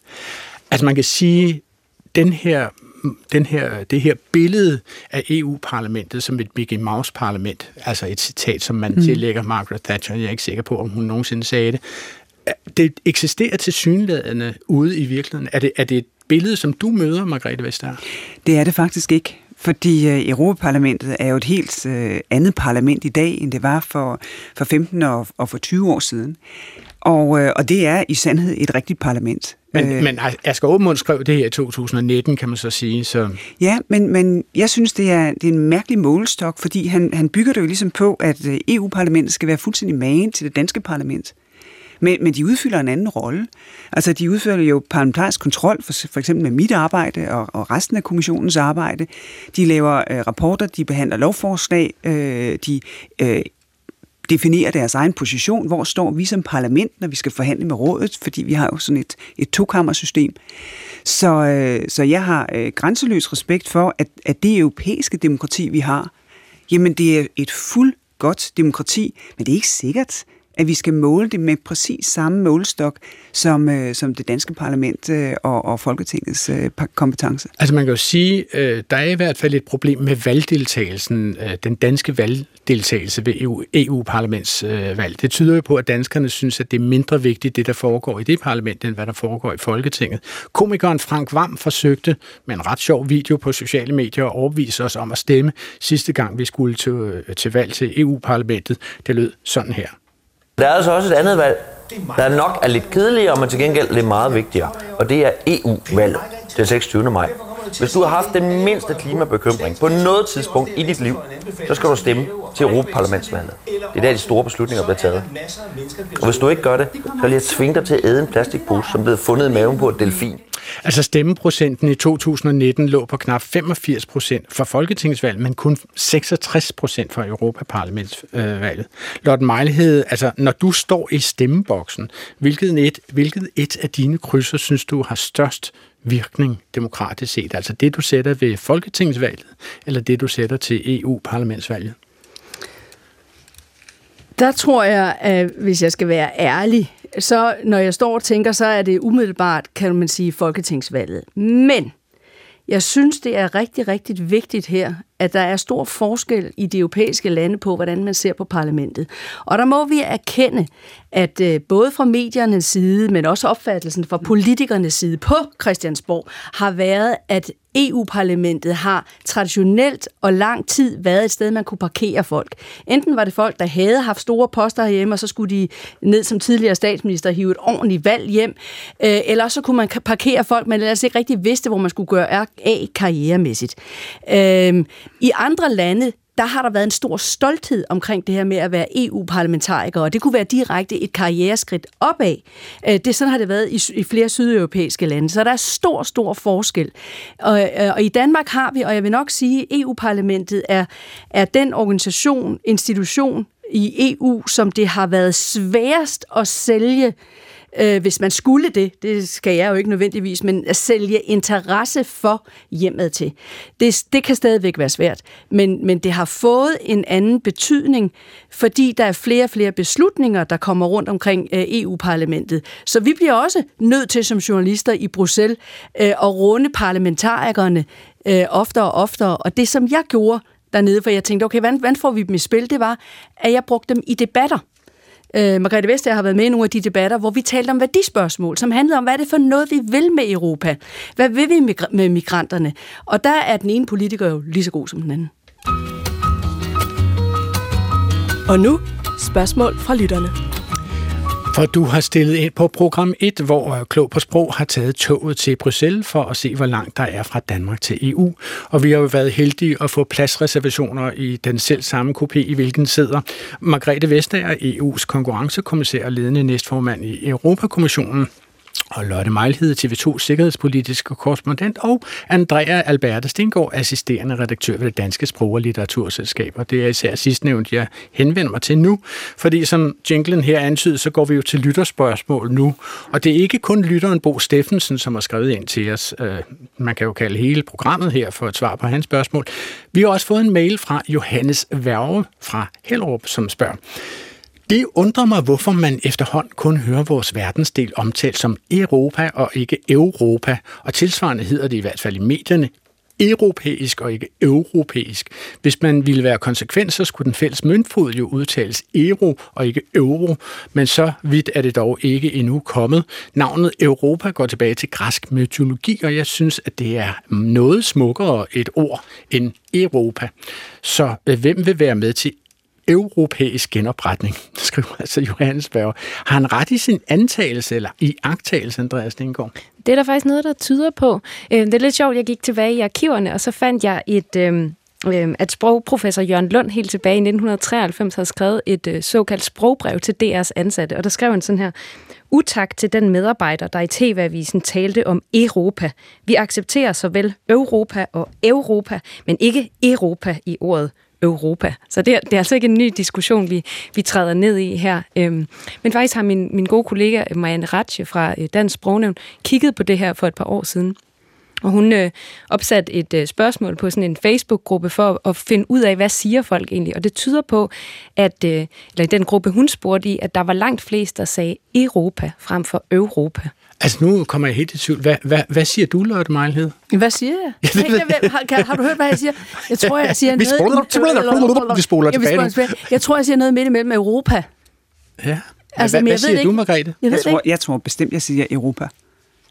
Altså man kan sige, den her den her, det her billede af EU-parlamentet som et Mickey Mouse-parlament, altså et citat, som man mm. tillægger Margaret Thatcher, jeg er ikke sikker på, om hun nogensinde sagde det, det eksisterer til synlædende ude i virkeligheden. Er det, er det et billede, som du møder, Margrethe Vestager? Det er det faktisk ikke. Fordi øh, Europaparlamentet er jo et helt øh, andet parlament i dag, end det var for, for 15 og, og for 20 år siden. Og, øh, og det er i sandhed et rigtigt parlament. Men, øh, men Asger Aumund skrev det her i 2019, kan man så sige. Så... Ja, men, men jeg synes, det er, det er en mærkelig målestok, fordi han, han bygger det jo ligesom på, at øh, EU-parlamentet skal være fuldstændig magen til det danske parlament. Men, men de udfylder en anden rolle. Altså, de udfører jo parlamentarisk kontrol, for, for eksempel med mit arbejde og, og resten af kommissionens arbejde. De laver øh, rapporter, de behandler lovforslag, øh, de øh, definerer deres egen position. Hvor står vi som parlament, når vi skal forhandle med rådet? Fordi vi har jo sådan et, et tokammersystem. Så, øh, så jeg har øh, grænseløs respekt for, at, at det europæiske demokrati, vi har, jamen det er et fuld godt demokrati, men det er ikke sikkert, at vi skal måle det med præcis samme målestok som, øh, som det danske parlament øh, og, og Folketingets øh, kompetence. Altså man kan jo sige, øh, der er i hvert fald et problem med valgdeltagelsen, øh, den danske valgdeltagelse ved EU, EU-parlamentsvalg. Øh, det tyder jo på, at danskerne synes, at det er mindre vigtigt, det der foregår i det parlament, end hvad der foregår i Folketinget. Komikeren Frank Vam forsøgte med en ret sjov video på sociale medier at overbevise os om at stemme sidste gang, vi skulle til, øh, til valg til EU-parlamentet. Det lød sådan her. Der er altså også et andet valg, der nok er lidt kedeligere, men til gengæld lidt meget vigtigere. Og det er EU-valget den 26. maj. Hvis du har haft den mindste klimabekymring på noget tidspunkt i dit liv, så skal du stemme til Europaparlamentsvalget. Det er der, de store beslutninger bliver taget. Og hvis du ikke gør det, så vil jeg tvinge dig til at æde en plastikpose, som blev fundet i maven på et delfin. Altså stemmeprocenten i 2019 lå på knap 85 procent for folketingsvalg, men kun 66 procent for Europaparlamentsvalget. Lotte Mejlighed, altså når du står i stemmeboksen, hvilket et, hvilket et af dine krydser synes du har størst virkning demokratisk set? Altså det, du sætter ved folketingsvalget, eller det, du sætter til EU-parlamentsvalget? Der tror jeg, at hvis jeg skal være ærlig, så når jeg står og tænker, så er det umiddelbart, kan man sige, folketingsvalget. Men jeg synes, det er rigtig, rigtig vigtigt her, at der er stor forskel i de europæiske lande på, hvordan man ser på parlamentet. Og der må vi erkende, at øh, både fra mediernes side, men også opfattelsen fra politikernes side på Christiansborg, har været, at EU-parlamentet har traditionelt og lang tid været et sted, man kunne parkere folk. Enten var det folk, der havde haft store poster hjemme, og så skulle de ned som tidligere statsminister hive et ordentligt valg hjem, øh, eller så kunne man parkere folk, men ellers ikke rigtig vidste, hvor man skulle gøre af karrieremæssigt. Øh, i andre lande, der har der været en stor stolthed omkring det her med at være EU-parlamentariker, og det kunne være direkte et karriereskridt opad. Øh, det sådan har det været i, i flere sydeuropæiske lande, så der er stor, stor forskel. Og, øh, og i Danmark har vi, og jeg vil nok sige, e at EU-parlamentet er, er den organisation, institution i EU, som det har været sværest at sælge øh, øh, hvis man skulle det, det skal jeg jo ikke nødvendigvis, men at sælge interesse for hjemmet til. Det, det kan stadigvæk være svært, men, men det har fået en anden betydning, fordi der er flere og flere beslutninger, der kommer rundt omkring øh, EU-parlamentet. Så vi bliver også nødt til som journalister i Bruxelles øh, at runde parlamentarikerne øh, oftere og oftere, og det som jeg gjorde dernede, for jeg tænkte, okay, hvordan, hvordan får vi dem i spil, det var, at jeg brugte dem i debatter. Øh, Margrethe Vestager har været med i nogle af de debatter, hvor vi talte om værdispørgsmål, som handlede om, hvad er det for noget, vi vil med Europa? Hvad vil vi med migranterne? Og der er den ene politiker jo lige så god som den anden. Og nu spørgsmål fra lytterne. For du har stillet ind på program 1, hvor øh, Klog på Sprog har taget toget til Bruxelles for at se, hvor langt der er fra Danmark til EU. Og vi har jo været heldige at få pladsreservationer i den selv samme kopé, i hvilken sidder Margrethe Vestager, EU's konkurrencekommissær og ledende næstformand i Europakommissionen, og Lotte Mejlhed, TV2 sikkerhedspolitiske korrespondent, og Andrea Alberta Stengård, assisterende redaktør ved det Danske Sprog- og Litteraturselskab. Og det er især sidstnævnt, jeg henvender mig til nu, fordi som jinglen her antyder, så går vi jo til lytterspørgsmål nu. Og det er ikke kun lytteren Bo Steffensen, som har skrevet ind til os. Øh, man kan jo kalde hele programmet her for et svar på hans spørgsmål. Vi har også fået en mail fra Johannes Værge fra Hellerup, som spørger, det undrer mig, hvorfor man efterhånden kun hører vores verdensdel omtalt som Europa og ikke Europa, og tilsvarende hedder det i hvert fald i medierne europæisk og ikke europæisk. Hvis man ville være konsekvent, så skulle den fælles møntfod jo udtales euro og ikke euro, men så vidt er det dog ikke endnu kommet. Navnet Europa går tilbage til græsk mytologi, og jeg synes, at det er noget smukkere et ord end Europa. Så øh, hvem vil være med til europæisk genopretning, skriver altså Johannes Berg. Har han ret i sin antagelse, eller i agtagelse, Andreas Dinggaard? Det er der faktisk noget, der tyder på. Øhm, det er lidt sjovt, jeg gik tilbage i arkiverne, og så fandt jeg et... Øh, at sprogprofessor Jørgen Lund helt tilbage i 1993 havde skrevet et øh, såkaldt sprogbrev til DR's ansatte, og der skrev han sådan her, Utak til den medarbejder, der i TV-avisen talte om Europa. Vi accepterer såvel Europa og Europa, men ikke Europa i ordet Europa. Så det er, det er altså ikke en ny diskussion, vi, vi træder ned i her. Øhm, men faktisk har min, min gode kollega Marianne Ratje fra øh, Dansk Sprognævn kigget på det her for et par år siden. Og hun øh, opsatte et øh, spørgsmål på sådan en Facebook-gruppe for at finde ud af, hvad siger folk egentlig. Og det tyder på, at øh, eller i den gruppe, hun spurgte i, at der var langt flest, der sagde Europa frem for Europa. Altså nu kommer jeg helt i tvivl. Hvad, hvad, hvad siger du, Lotte Mejlhed? Hvad siger jeg? Ja, det hey, jeg har, kan, har du hørt, hvad jeg siger? Jeg tror, jeg siger vi noget... Spoler, vi spoler tilbage. Jeg tror, jeg siger noget midt imellem Europa. Ja. Altså, hvad, hvad siger du, Margrethe? Jeg, jeg, tror, jeg tror bestemt, jeg siger Europa.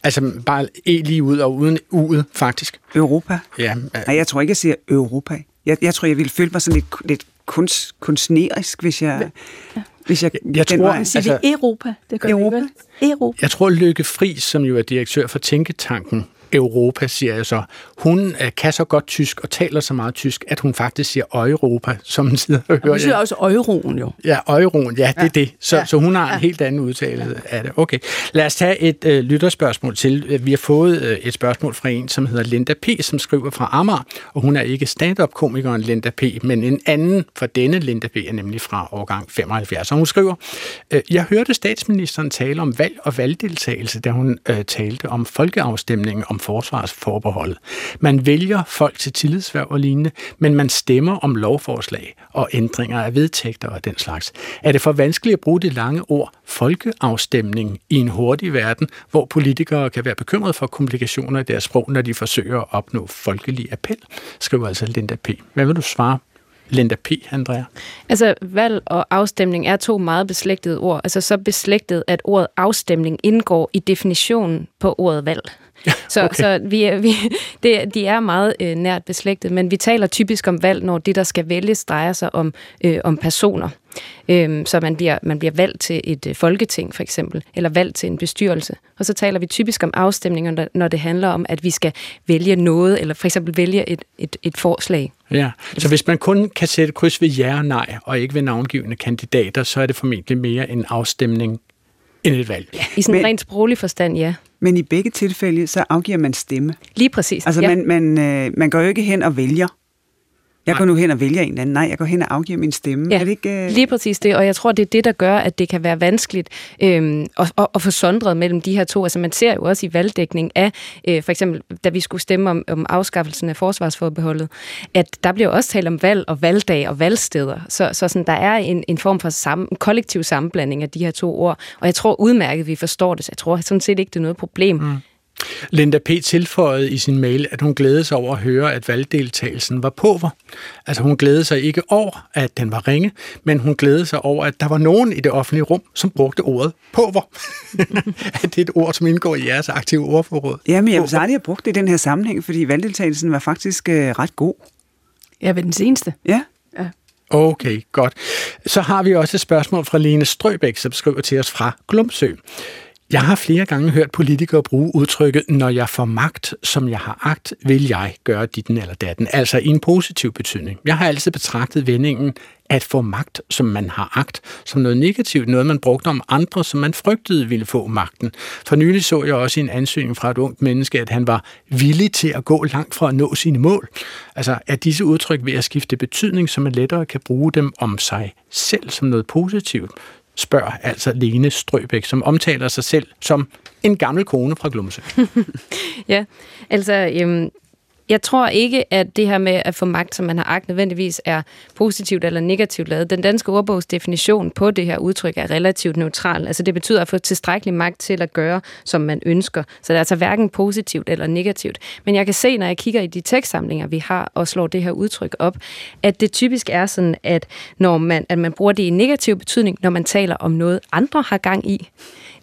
Altså bare E lige ud og uden u'et, faktisk. Europa? Ja. Nej, jeg tror ikke, jeg siger Europa. Jeg, jeg tror, jeg ville føle mig sådan lidt, lidt kunst, kunstnerisk, hvis jeg... Ja. Hvis jeg, jeg tror, vej. siger altså, vi Europa. Det gør Europa. Vi, Europa. Jeg tror, Lykke Friis, som jo er direktør for Tænketanken, Europa, siger jeg så. Hun øh, kan så godt tysk og taler så meget tysk, at hun faktisk siger Europa, som hun sidder og hører. Hun siger også euroen jo. Ja, euroen, ja, det ja. er det. Så, ja. så hun har en ja. helt anden udtale ja. af det. Okay, lad os tage et øh, lytterspørgsmål til. Vi har fået øh, et spørgsmål fra en, som hedder Linda P., som skriver fra Amager, og hun er ikke stand-up-komikeren Linda P., men en anden for denne Linda P. er nemlig fra årgang 75. Og hun skriver, øh, jeg hørte statsministeren tale om valg og valgdeltagelse, da hun øh, talte om folkeafstemningen om forsvarsforbeholdet. Man vælger folk til tillidsværv og lignende, men man stemmer om lovforslag og ændringer af vedtægter og den slags. Er det for vanskeligt at bruge det lange ord folkeafstemning i en hurtig verden, hvor politikere kan være bekymrede for komplikationer i deres sprog, når de forsøger at opnå folkelig appel, skriver altså Linda P. Hvad vil du svare Linda P., Andrea? Altså, valg og afstemning er to meget beslægtede ord. Altså så beslægtet, at ordet afstemning indgår i definitionen på ordet valg. Så, okay. så vi, er, vi, det, de er meget øh, nært beslægtet, men vi taler typisk om valg, når det, der skal vælges, drejer sig om, øh, om personer. Øhm, så man bliver, man bliver valgt til et øh, folketing, for eksempel, eller valgt til en bestyrelse. Og så taler vi typisk om afstemninger, når det handler om, at vi skal vælge noget, eller for eksempel vælge et, et, et forslag. Ja, så hvis man kun kan sætte kryds ved ja og nej, og ikke ved navngivende kandidater, så er det formentlig mere en afstemning end et valg. Ja, I sådan en rent sproglig forstand, ja. Men i begge tilfælde, så afgiver man stemme. Lige præcis. Altså, ja. man, man, øh, man går jo ikke hen og vælger. Jeg går nu hen og vælger en eller anden. Nej, jeg går hen og afgiver min stemme. Ja, er det ikke, uh... lige præcis det. Og jeg tror, det er det, der gør, at det kan være vanskeligt øhm, at, at, at få sondret mellem de her to. Altså man ser jo også i valgdækning af, øh, for eksempel da vi skulle stemme om, om afskaffelsen af forsvarsforbeholdet, at der bliver også talt om valg og valgdag og valgsteder. Så, så sådan, der er en, en form for sammen, en kollektiv sammenblanding af de her to ord. Og jeg tror udmærket, vi forstår det. Så jeg tror sådan set ikke, det er noget problem. Mm. Linda P. tilføjede i sin mail, at hun glædede sig over at høre, at valgdeltagelsen var påver. Altså hun glædede sig ikke over, at den var ringe, men hun glædede sig over, at der var nogen i det offentlige rum, som brugte ordet påver. det er et ord, som indgår i jeres aktive ordforråd. Ja, men jeg vil aldrig have brugt det i den her sammenhæng, fordi valgdeltagelsen var faktisk øh, ret god. Ja, ved den seneste. Ja. ja. Okay, godt. Så har vi også et spørgsmål fra Lene Strøbæk, som skriver til os fra Glumsø. Jeg har flere gange hørt politikere bruge udtrykket, når jeg får magt, som jeg har agt, vil jeg gøre ditten eller datten, altså i en positiv betydning. Jeg har altid betragtet vendingen at få magt, som man har agt, som noget negativt, noget man brugte om andre, som man frygtede ville få magten. For nylig så jeg også i en ansøgning fra et ungt menneske, at han var villig til at gå langt fra at nå sine mål. Altså er disse udtryk ved at skifte betydning, så man lettere kan bruge dem om sig selv som noget positivt, spørger altså Lene Strøbæk, som omtaler sig selv som en gammel kone fra Glumse. ja, altså øhm, jeg tror ikke, at det her med at få magt, som man har agt, nødvendigvis er positivt eller negativt lavet. Den danske ordbogs definition på det her udtryk er relativt neutral. Altså det betyder at få tilstrækkelig magt til at gøre, som man ønsker. Så det er altså hverken positivt eller negativt. Men jeg kan se, når jeg kigger i de tekstsamlinger, vi har, og slår det her udtryk op, at det typisk er sådan, at, når man, at man bruger det i negativ betydning, når man taler om noget, andre har gang i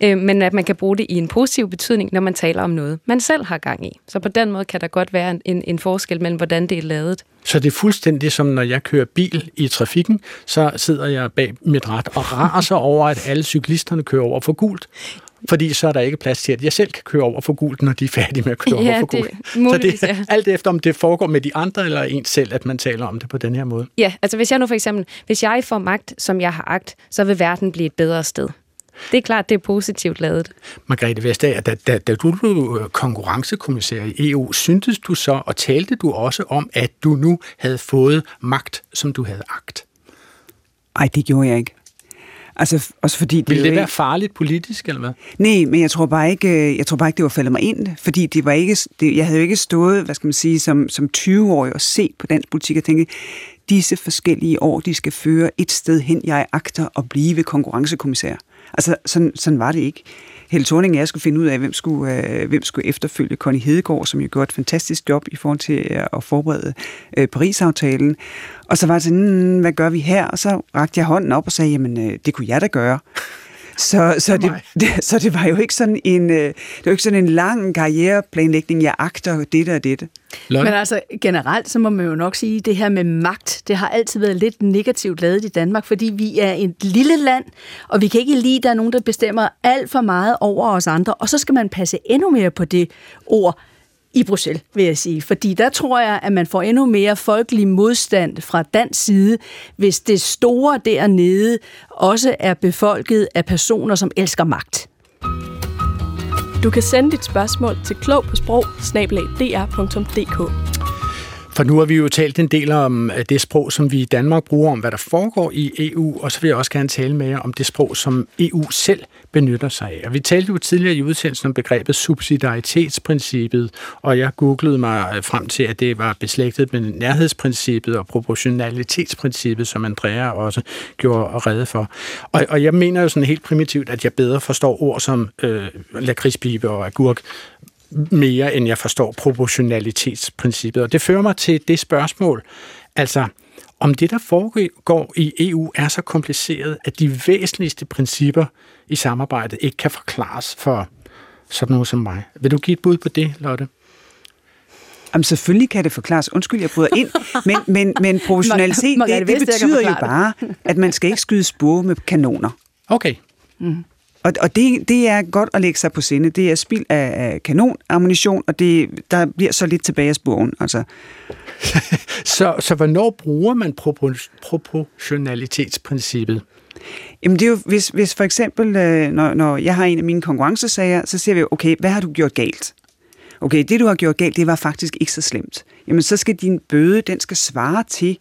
øh, men at man kan bruge det i en positiv betydning, når man taler om noget, man selv har gang i. Så på den måde kan der godt være en, en forskel mellem, hvordan det er lavet. Så det er fuldstændig som, når jeg kører bil i trafikken, så sidder jeg bag mit ret og raser over, at alle cyklisterne kører over for gult. Fordi så er der ikke plads til, at jeg selv kan køre over for gult, når de er færdige med at køre Ja, over for gult. så det er alt efter, om det foregår med de andre eller en selv, at man taler om det på den her måde. Ja, altså hvis jeg nu for eksempel, hvis jeg får magt, som jeg har agt, så vil verden blive et bedre sted. Det er klart, det er positivt lavet. Margrethe Vestager, da, da, da du blev øh, konkurrencekommissær i EU, syntes du så, og talte du også om, at du nu havde fået magt, som du havde agt? Nej, det gjorde jeg ikke. Altså, også fordi det Ville det ikke... være farligt politisk, eller hvad? Nej, men jeg tror bare ikke, øh, jeg tror bare ikke det var faldet mig ind, fordi det var ikke, det, jeg havde jo ikke stået, hvad skal man sige, som, som 20-årig og set på dansk politik og tænke, disse forskellige år, de skal føre et sted hen, jeg agter at blive konkurrencekommissær. Altså, sådan, sådan var det ikke. Helle Thorning og jeg skulle finde ud af, hvem skulle, øh, hvem skulle efterfølge Connie Hedegaard, som jo gjorde et fantastisk job i forhold til øh, at forberede øh, Paris-aftalen. Og så var det sådan, mm, hvad gør vi her? Og så rakte jeg hånden op og sagde, jamen, øh, det kunne jeg da gøre. Så, så, det, det, så det var jo ikke sådan en, øh, det var ikke sådan en lang karriereplanlægning, jeg agter dette og dette. Men altså generelt, så må man jo nok sige, at det her med magt, det har altid været lidt negativt lavet i Danmark, fordi vi er et lille land, og vi kan ikke lide, at der er nogen, der bestemmer alt for meget over os andre, og så skal man passe endnu mere på det ord i Bruxelles, vil jeg sige. Fordi der tror jeg, at man får endnu mere folkelig modstand fra dansk side, hvis det store dernede også er befolket af personer, som elsker magt. Du kan sende dit spørgsmål til klog på sprog For nu har vi jo talt en del om øh, det sprog, som vi i Danmark bruger, om hvad der foregår i EU, og så vil jeg også gerne tale med jer om det sprog, som EU selv benytter sig af. Og vi talte jo tidligere i udsendelsen om begrebet subsidiaritetsprincippet, og jeg googlede mig øh, frem til, at det var beslægtet med nærhedsprincippet og proportionalitetsprincippet, som Andrea også gjorde rede for. Og, og jeg mener jo sådan helt primitivt, at jeg bedre forstår ord som øh, lakridspibe og agurk, mere end jeg forstår proportionalitetsprincippet. Og det fører mig til det spørgsmål, altså om det, der foregår i EU, er så kompliceret, at de væsentligste principper i samarbejdet ikke kan forklares for sådan noget som mig. Vil du give et bud på det, Lotte? Jamen selvfølgelig kan det forklares. Undskyld, jeg bryder ind. Men, men, men proportionalitet, det, det betyder jo bare, at man skal ikke skyde spore med kanoner. Okay. Mm. Og, og det, det er godt at lægge sig på sinde. Det er spild af, af kanonammunition, og det, der bliver så lidt tilbage af sporen. Altså, Så, så hvornår bruger man propor- proportionalitetsprincippet? Jamen det er jo, hvis, hvis for eksempel, øh, når, når jeg har en af mine konkurrencesager, så siger vi okay, hvad har du gjort galt? Okay, det du har gjort galt, det var faktisk ikke så slemt. Jamen så skal din bøde, den skal svare til,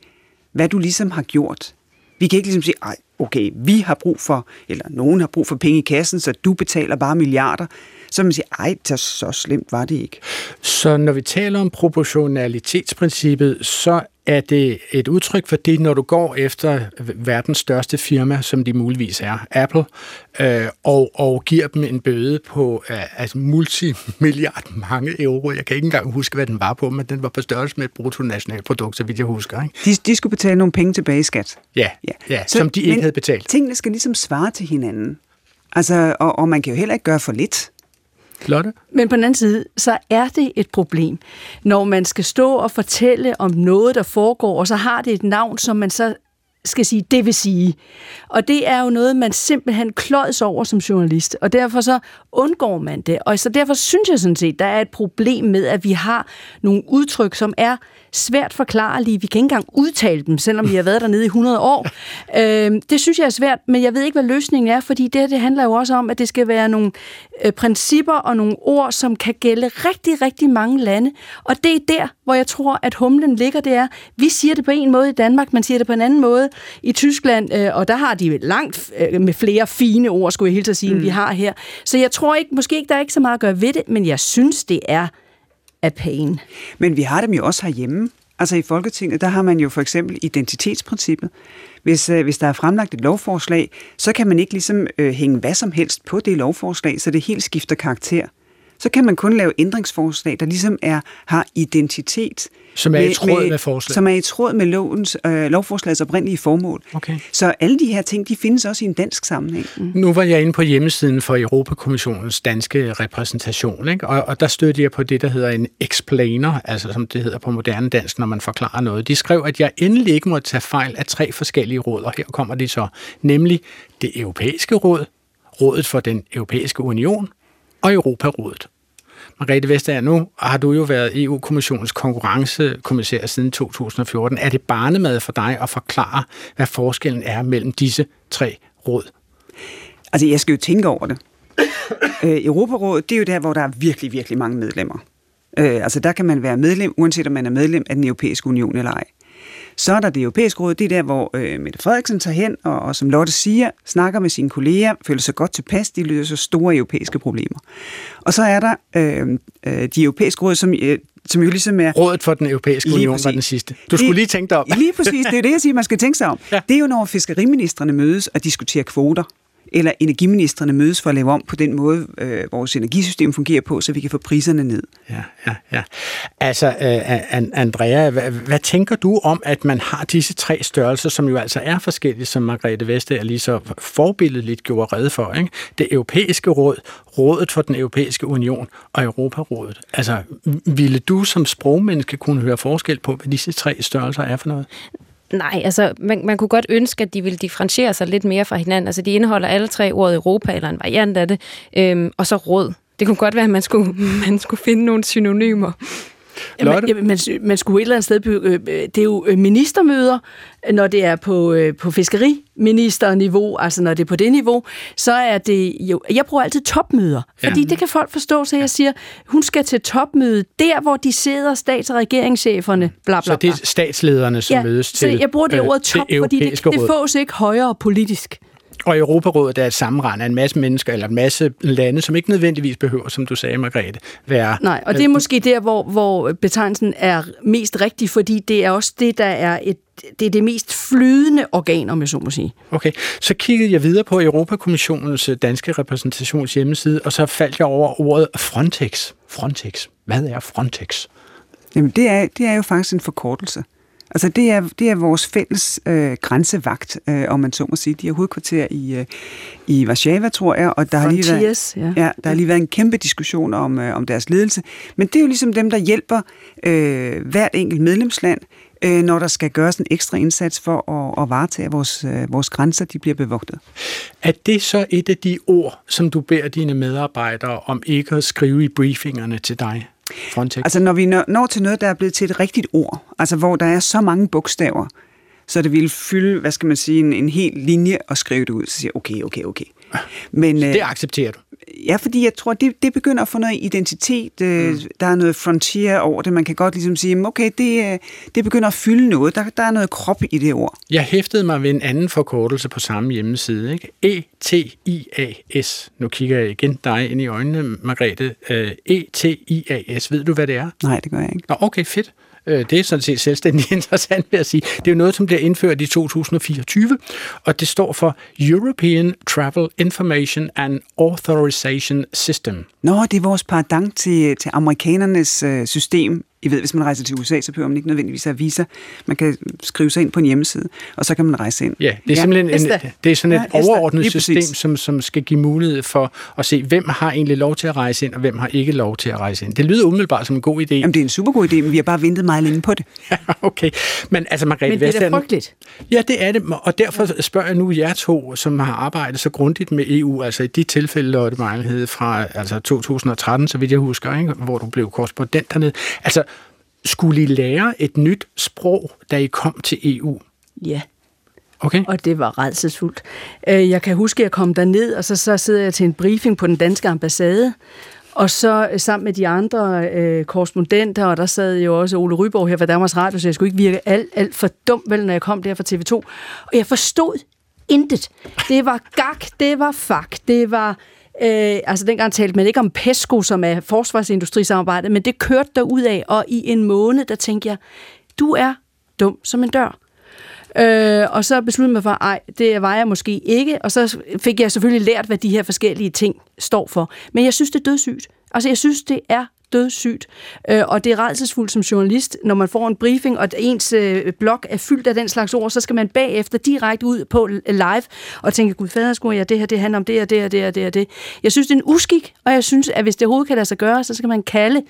hvad du ligesom har gjort. Vi kan ikke ligesom sige, ej, okay, vi har brug for, eller nogen har brug for penge i kassen, så du betaler bare milliarder. Så man siger, ej, så, så slemt var det ikke. Så når vi taler om proportionalitetsprincippet, så er det et udtryk for det, når du går efter verdens største firma, som de muligvis er, Apple, øh, og, og giver dem en bøde på øh, altså multimilliard mange euro. Jeg kan ikke engang huske, hvad den var på, men den var på størrelse med et bruttonationalprodukt, så vidt jeg husker. Ikke? De, de skulle betale nogle penge tilbage i skat. Ja, ja. ja så, som de ikke men havde betalt. Tingene skal ligesom svare til hinanden. Altså, og, og man kan jo heller ikke gøre for lidt. Lotte? Men på den anden side, så er det et problem, når man skal stå og fortælle om noget, der foregår, og så har det et navn, som man så skal sige, det vil sige. Og det er jo noget, man simpelthen kløjs over som journalist, og derfor så undgår man det. Og så derfor synes jeg sådan set, der er et problem med, at vi har nogle udtryk, som er svært forklarlige. Vi kan ikke engang udtale dem, selvom vi har været dernede i 100 år. Øh, det synes jeg er svært, men jeg ved ikke, hvad løsningen er, fordi det her det handler jo også om, at det skal være nogle øh, principper og nogle ord, som kan gælde rigtig, rigtig mange lande. Og det er der, hvor jeg tror, at humlen ligger, det er, vi siger det på en måde i Danmark, man siger det på en anden måde i Tyskland, øh, og der har de langt øh, med flere fine ord, skulle jeg helt sige, mm. end vi har her. Så jeg tror ikke, måske ikke, der er ikke så meget at gøre ved det, men jeg synes, det er af pain. Men vi har dem jo også herhjemme. Altså i Folketinget, der har man jo for eksempel identitetsprincippet. Hvis, øh, hvis der er fremlagt et lovforslag, så kan man ikke ligesom øh, hænge hvad som helst på det lovforslag, så det helt skifter karakter så kan man kun lave ændringsforslag, der ligesom er, har identitet. Som er i tråd med forslaget. Som er i tråd med lovens, øh, lovforslagets oprindelige formål. Okay. Så alle de her ting, de findes også i en dansk sammenhæng. Mm. Nu var jeg inde på hjemmesiden for Europakommissionens danske repræsentation, ikke? Og, og der stødte jeg på det, der hedder en explainer, altså som det hedder på moderne dansk, når man forklarer noget. De skrev, at jeg endelig ikke må tage fejl af tre forskellige råd, og her kommer de så, nemlig det europæiske råd, rådet for den europæiske union og Europarådet. Margrethe Vestager, nu har du jo været EU-kommissionens konkurrencekommissær siden 2014. Er det barnemad for dig at forklare, hvad forskellen er mellem disse tre råd? Altså, jeg skal jo tænke over det. øh, Europarådet, det er jo der, hvor der er virkelig, virkelig mange medlemmer. Øh, altså, der kan man være medlem, uanset om man er medlem af den europæiske union eller ej. Så er der det europæiske råd, det er der, hvor øh, Mette Frederiksen tager hen, og, og som Lotte siger, snakker med sine kolleger, føler sig godt tilpas, de løser store europæiske problemer. Og så er der øh, øh, de europæiske råd, som, øh, som jo ligesom er... Rådet for den europæiske union præcis. var den sidste. Du skulle lige tænke dig om. lige præcis, det er det, jeg siger, man skal tænke sig om. Ja. Det er jo, når fiskeriministerne mødes og diskuterer kvoter eller energiministerne mødes for at lave om på den måde, øh, vores energisystem fungerer på, så vi kan få priserne ned. Ja, ja, ja. Altså, øh, Andrea, hvad, hvad tænker du om, at man har disse tre størrelser, som jo altså er forskellige, som Margrethe Vestager lige så forbilledeligt gjorde redde for, ikke? Det europæiske råd, rådet for den europæiske union og Europarådet. Altså, ville du som sprogmenneske kunne høre forskel på, hvad disse tre størrelser er for noget? Nej, altså man, man kunne godt ønske, at de ville differentiere sig lidt mere fra hinanden. Altså de indeholder alle tre ord Europa, eller en variant af det, øhm, og så råd. Det kunne godt være, at man skulle, man skulle finde nogle synonymer. Jamen, jamen, man, man skulle et eller andet sted... Øh, øh, det er jo øh, ministermøder, når det er på, på fiskeriministerniveau, altså når det er på det niveau, så er det jo... Jeg bruger altid topmøder, fordi ja. det kan folk forstå, så jeg siger, hun skal til topmøde der, hvor de sidder, stats- og regeringscheferne, bla, bla, bla. Så det er statslederne, som ja, mødes til så jeg bruger det ord top, fordi det, det fås ikke højere politisk. Og Europarådet er et sammenrend af en masse mennesker, eller en masse lande, som ikke nødvendigvis behøver, som du sagde, Margrethe, være... Nej, og det er måske der, hvor, hvor betegnelsen er mest rigtig, fordi det er også det, der er et det er det mest flydende organ, om jeg så må sige. Okay, så kiggede jeg videre på Europakommissionens danske repræsentations hjemmeside, og så faldt jeg over ordet Frontex. Frontex. Hvad er Frontex? Jamen, det er, det er jo faktisk en forkortelse. Altså det er, det er vores fælles øh, grænsevagt, øh, om man så må sige. De har hovedkvarter i, øh, i Warszawa, tror jeg, og der har, lige været, ja. Ja, der har lige været en kæmpe diskussion om, øh, om deres ledelse. Men det er jo ligesom dem, der hjælper øh, hvert enkelt medlemsland, øh, når der skal gøres en ekstra indsats for at, at varetage, at vores, øh, vores grænser de bliver bevogtet. Er det så et af de ord, som du beder dine medarbejdere om ikke at skrive i briefingerne til dig? Frontex. Altså når vi når til noget, der er blevet til et rigtigt ord, altså hvor der er så mange bogstaver, så det ville fylde, hvad skal man sige, en, en hel linje og skrive det ud, så siger okay, okay, okay. Men, så det øh, accepterer du? Ja, fordi jeg tror, det, det begynder at få noget identitet. Øh, mm. Der er noget frontier over det. Man kan godt ligesom sige, okay, det, øh, det begynder at fylde noget. Der, der er noget krop i det ord. Jeg hæftede mig ved en anden forkortelse på samme hjemmeside. Ikke? E-T-I-A-S. Nu kigger jeg igen dig ind i øjnene, Margrethe. E-T-I-A-S. Ved du, hvad det er? Nej, det gør jeg ikke. Nå, okay, fedt. Øh, det er sådan set selvstændig interessant, vil jeg sige. Det er jo noget, som bliver indført i 2024, og det står for European Travel Information and Authorization System. Nå, det er vores pardang til, til amerikanernes øh, system i ved, hvis man rejser til USA, så behøver man ikke nødvendigvis have visa. Man kan skrive sig ind på en hjemmeside, og så kan man rejse ind. Ja, det er ja. simpelthen en, det er sådan et ja, overordnet system, som, som skal give mulighed for at se, hvem har egentlig lov til at rejse ind, og hvem har ikke lov til at rejse ind. Det lyder umiddelbart som en god idé. Jamen, det er en super god idé, men vi har bare ventet meget længe på det. Ja, okay. Men altså, Margrethe Men det er da frygteligt. Ja, det er det, og derfor spørger jeg nu jer to, som har arbejdet så grundigt med EU, altså i de tilfælde, Lotte Mejlhed, fra altså 2013, så vidt jeg husker, ikke? hvor du blev korrespondent dernede. Altså, skulle I lære et nyt sprog, da I kom til EU? Ja. Okay. Og det var redselsfuldt. Øh, jeg kan huske, at jeg kom derned, og så, så sidder jeg til en briefing på den danske ambassade, og så øh, sammen med de andre øh, korrespondenter, og der sad jo også Ole Ryborg her fra Danmarks Radio, så jeg skulle ikke virke alt, alt for dum, vel, når jeg kom der fra TV2. Og jeg forstod intet. Det var gak, det var fak, det var Øh, altså dengang talte man ikke om PESCO, som er forsvarsindustrisamarbejdet, men det kørte der ud af, og i en måned, der tænkte jeg, du er dum som en dør. Øh, og så besluttede mig for, ej, det var jeg måske ikke, og så fik jeg selvfølgelig lært, hvad de her forskellige ting står for. Men jeg synes, det er dødssygt. Altså, jeg synes, det er dødssygt. Øh, og det er redselsfuldt som journalist, når man får en briefing, og ens øh, blog er fyldt af den slags ord, så skal man bagefter direkte ud på live og tænke, gud fader, skulle jeg det her, det handler om det og det og det og det og det. Jeg synes, det er en uskik, og jeg synes, at hvis det overhovedet kan lade sig gøre, så skal man kalde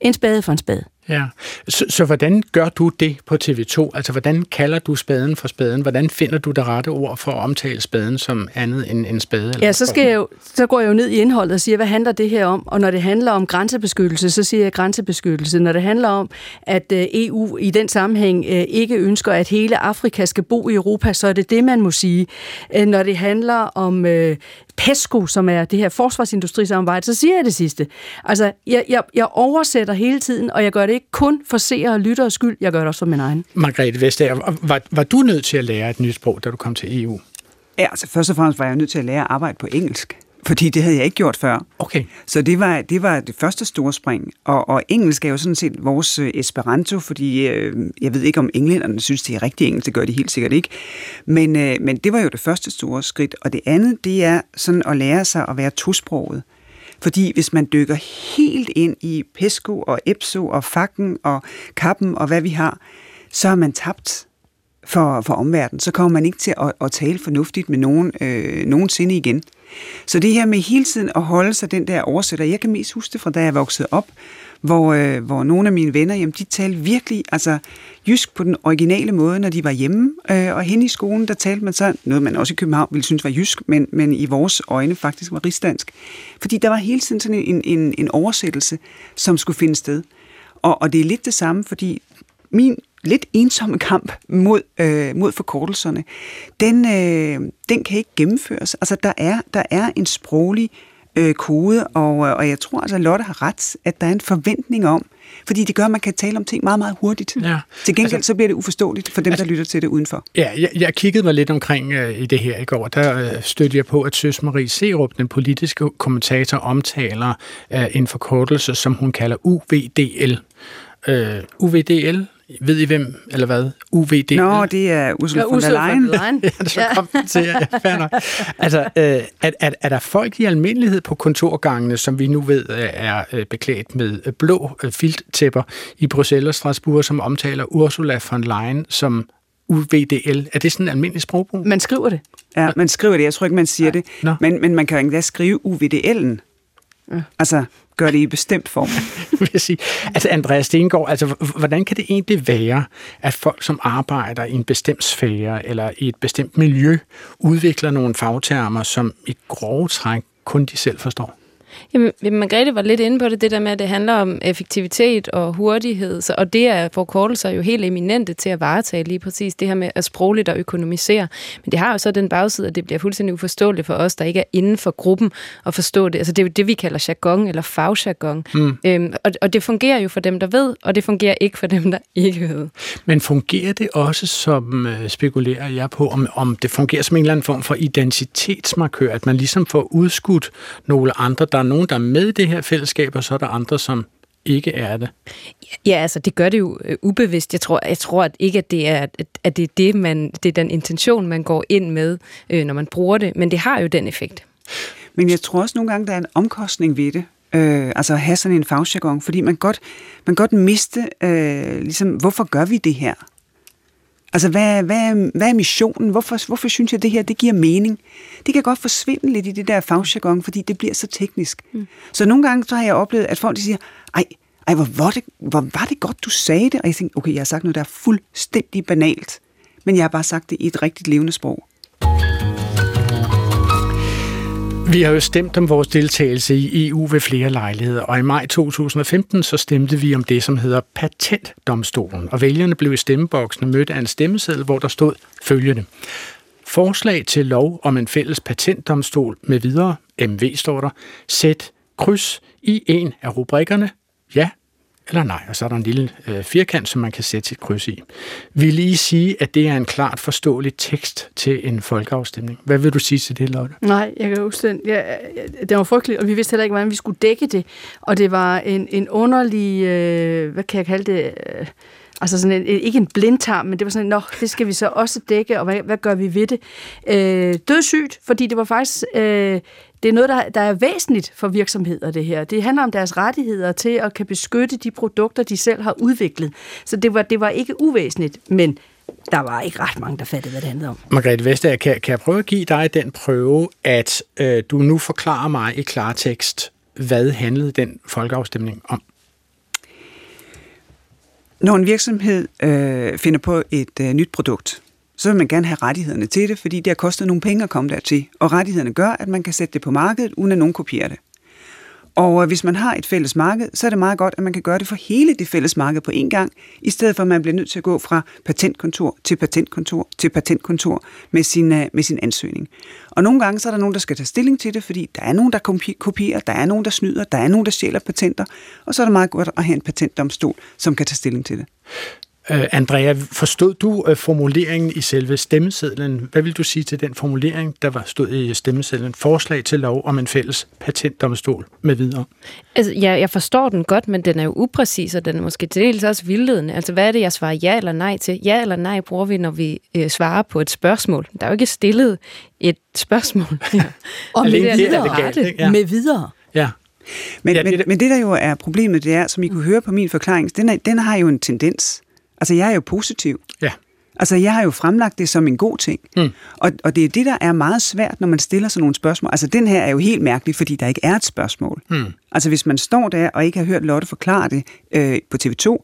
en spade for en spade. Ja, så, så hvordan gør du det på TV2? Altså, hvordan kalder du spaden for spaden? Hvordan finder du det rette ord for at omtale spaden som andet end en spade? Eller ja, så, skal jeg jo, så går jeg jo ned i indholdet og siger, hvad handler det her om? Og når det handler om grænsebeskyttelse, så siger jeg grænsebeskyttelse. Når det handler om, at øh, EU i den sammenhæng øh, ikke ønsker, at hele Afrika skal bo i Europa, så er det det, man må sige. Øh, når det handler om PESCO, som er det her forsvarsindustrisamarbejde, så siger jeg det sidste. Altså, jeg, jeg, jeg oversætter hele tiden, og jeg gør det ikke kun for seere og lytteres skyld, jeg gør det også for min egen. Margrethe Vestager, var, var du nødt til at lære et nyt sprog, da du kom til EU? Ja, altså først og fremmest var jeg nødt til at lære at arbejde på engelsk. Fordi det havde jeg ikke gjort før. Okay. Så det var, det var det første store spring. Og, og engelsk er jo sådan set vores uh, Esperanto, fordi uh, jeg ved ikke, om englænderne synes, det er rigtig engelsk. Det gør de helt sikkert ikke. Men, uh, men det var jo det første store skridt. Og det andet, det er sådan at lære sig at være tosproget. Fordi hvis man dykker helt ind i Pesco og Epso og Fakken og Kappen og hvad vi har, så er man tabt for, for omverdenen. Så kommer man ikke til at, at tale fornuftigt med nogen øh, nogensinde igen. Så det her med hele tiden at holde sig den der oversætter, jeg kan mest huske det fra da jeg voksede op, hvor, øh, hvor nogle af mine venner, jamen, de talte virkelig altså, jysk på den originale måde, når de var hjemme. Øh, og hen i skolen, der talte man så noget, man også i København ville synes var jysk, men, men i vores øjne faktisk var rigsdansk. Fordi der var hele tiden sådan en, en, en oversættelse, som skulle finde sted. Og, og det er lidt det samme, fordi min lidt ensomme kamp mod, øh, mod forkortelserne, den, øh, den kan ikke gennemføres. Altså, der er, der er en sproglig øh, kode, og, og jeg tror altså, at Lotte har ret, at der er en forventning om, fordi det gør, at man kan tale om ting meget, meget hurtigt. Ja. Til gengæld altså, så bliver det uforståeligt for dem, altså, der lytter til det udenfor. Ja, jeg, jeg kiggede mig lidt omkring øh, i det her i går. Der øh, stødte jeg på, at Søs Marie Serup, den politiske kommentator, omtaler øh, en forkortelse, som hun kalder UVDL. Øh, UVDL ved I hvem, eller hvad? UVD? Nå, det er Ursula von der Leyen. ja, så kom den til, ja, Altså, øh, er, er, er der folk i almindelighed på kontorgangene, som vi nu ved øh, er øh, beklædt med blå filttæpper i Bruxelles og Strasbourg, som omtaler Ursula von Leyen som UVDL. Er det sådan en almindelig sprogbrug? Man skriver det. Ja, man skriver det. Jeg tror ikke, man siger ja. det. Nå. Men, men man kan jo endda skrive UVDL'en. Ja. Altså, gør det i bestemt form. vil sige. Altså, Andreas Stengård, altså, hvordan kan det egentlig være, at folk, som arbejder i en bestemt sfære eller i et bestemt miljø, udvikler nogle fagtermer, som i grove træk kun de selv forstår? Jamen, Margrethe var lidt inde på det, det der med, at det handler om effektivitet og hurtighed, så, og det er forkortelser jo helt eminente til at varetage lige præcis det her med at sprogligt og økonomisere. Men det har jo så den bagside, at det bliver fuldstændig uforståeligt for os, der ikke er inden for gruppen at forstå det. Altså det er jo det, vi kalder jargon eller fagjargon. Mm. Øhm, og, og det fungerer jo for dem, der ved, og det fungerer ikke for dem, der ikke ved. Men fungerer det også, som øh, spekulerer jeg på, om, om det fungerer som en eller anden form for identitetsmarkør, at man ligesom får udskudt nogle andre, der er nogen, der er med i det her fællesskab, og så er der andre, som ikke er det. Ja, altså det gør det jo øh, ubevidst. Jeg tror, jeg tror at ikke, at det er, at det er det, man, det er den intention, man går ind med, øh, når man bruger det, men det har jo den effekt. Men jeg tror også nogle gange, der er en omkostning ved det. Øh, altså at have sådan en fagjargon, fordi man godt, man godt miste, øh, ligesom, hvorfor gør vi det her? Altså, hvad, hvad, hvad er missionen? Hvorfor, hvorfor synes jeg, at det her det giver mening? Det kan godt forsvinde lidt i det der fagjargon, fordi det bliver så teknisk. Mm. Så nogle gange så har jeg oplevet, at folk de siger, ej, ej hvor, var det, hvor var det godt, du sagde det? Og jeg tænkte, okay, jeg har sagt noget, der er fuldstændig banalt. Men jeg har bare sagt det i et rigtigt levende sprog. Vi har jo stemt om vores deltagelse i EU ved flere lejligheder, og i maj 2015 så stemte vi om det, som hedder patentdomstolen, og vælgerne blev i stemmeboksen mødt af en stemmeseddel, hvor der stod følgende. Forslag til lov om en fælles patentdomstol med videre, MV står der, sæt kryds i en af rubrikkerne, ja eller nej, og så er der en lille øh, firkant, som man kan sætte sit kryds i. Vil I sige, at det er en klart forståelig tekst til en folkeafstemning? Hvad vil du sige til det, Lotte? Nej, jeg kan huske den. Ja, det var frygteligt, og vi vidste heller ikke, hvordan vi skulle dække det. Og det var en, en underlig, øh, hvad kan jeg kalde det... Øh, Altså sådan en, ikke en blindtarm, men det var sådan, nå, det skal vi så også dække, og hvad, hvad gør vi ved det? Øh, dødssygt, fordi det var faktisk øh, det er noget, der, der er væsentligt for virksomheder, det her. Det handler om deres rettigheder til at kan beskytte de produkter, de selv har udviklet. Så det var, det var ikke uvæsentligt, men der var ikke ret mange, der fattede, hvad det handlede om. Margrethe Vestager, kan, kan jeg prøve at give dig den prøve, at øh, du nu forklarer mig i klartekst, hvad handlede den folkeafstemning om? Når en virksomhed øh, finder på et øh, nyt produkt, så vil man gerne have rettighederne til det, fordi det har kostet nogle penge at komme dertil. Og rettighederne gør, at man kan sætte det på markedet, uden at nogen kopierer det. Og øh, hvis man har et fælles marked, så er det meget godt, at man kan gøre det for hele det fælles marked på én gang, i stedet for at man bliver nødt til at gå fra patentkontor til patentkontor til patentkontor med sin, øh, med sin ansøgning. Og nogle gange så er der nogen, der skal tage stilling til det, fordi der er nogen, der kopierer, der er nogen, der snyder, der er nogen, der stjæler patenter, og så er det meget godt at have en patentdomstol, som kan tage stilling til det. Uh, Andrea, forstod du uh, formuleringen i selve stemmesedlen? Hvad vil du sige til den formulering, der var stod i stemmesedlen? Forslag til lov om en fælles patentdomstol med videre. Altså, ja, jeg forstår den godt, men den er jo upræcis, og den er måske til dels også vildledende. Altså, hvad er det, jeg svarer ja eller nej til? Ja eller nej bruger vi, når vi øh, svarer på et spørgsmål. Der er jo ikke stillet et spørgsmål. Ja. og med det, det er rette, ja. med videre. Ja. Men, ja, det, men, men det, der jo er problemet, det er, som I kunne høre på min forklaring, den, er, den har jo en tendens. Altså, jeg er jo positiv. Ja. Altså, jeg har jo fremlagt det som en god ting. Mm. Og, og det er det, der er meget svært, når man stiller sådan nogle spørgsmål. Altså, den her er jo helt mærkelig, fordi der ikke er et spørgsmål. Mm. Altså, hvis man står der og ikke har hørt Lotte forklare det øh, på TV2,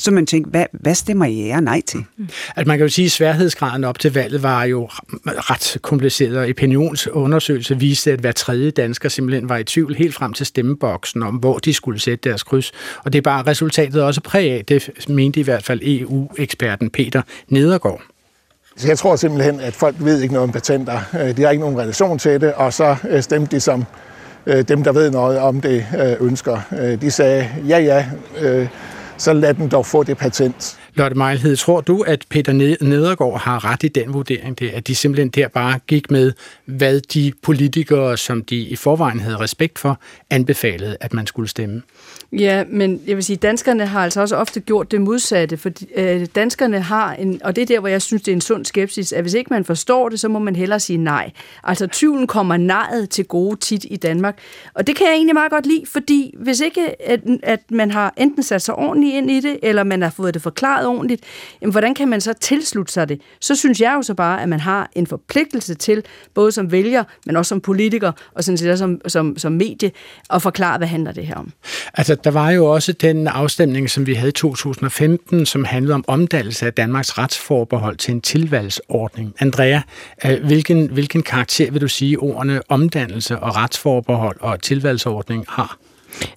så man tænker, hvad, hvad stemmer I ja nej til? Mm. At man kan jo sige, at sværhedsgraden op til valget var jo ret kompliceret, og opinionsundersøgelse viste, at hver tredje dansker simpelthen var i tvivl helt frem til stemmeboksen om, hvor de skulle sætte deres kryds. Og det er bare resultatet også præg af, det mente i hvert fald EU-eksperten Peter Nedergaard. Så jeg tror simpelthen, at folk ved ikke noget om patenter. Øh, de har ikke nogen relation til det, og så øh, stemte de som øh, dem, der ved noget om det, ønsker. De sagde, ja ja, så lad den dog få det patent. Lotte Mejlhed, tror du, at Peter Nedergaard har ret i den vurdering, det, at de simpelthen der bare gik med, hvad de politikere, som de i forvejen havde respekt for, anbefalede, at man skulle stemme? Ja, men jeg vil sige, danskerne har altså også ofte gjort det modsatte, for øh, danskerne har en, og det er der, hvor jeg synes, det er en sund skepsis, at hvis ikke man forstår det, så må man hellere sige nej. Altså tvivlen kommer nejet til gode tit i Danmark, og det kan jeg egentlig meget godt lide, fordi hvis ikke, at, at man har enten sat sig ordentligt ind i det, eller man har fået det forklaret ordentligt, jamen, hvordan kan man så tilslutte sig det? Så synes jeg jo så bare, at man har en forpligtelse til, både som vælger, men også som politiker, og sådan set også som, som, som medie, at forklare, hvad handler det her om. Altså, der var jo også den afstemning, som vi havde i 2015, som handlede om omdannelse af Danmarks retsforbehold til en tilvalgsordning. Andrea, øh, hvilken, hvilken karakter vil du sige, ordene omdannelse og retsforbehold og tilvalgsordning har?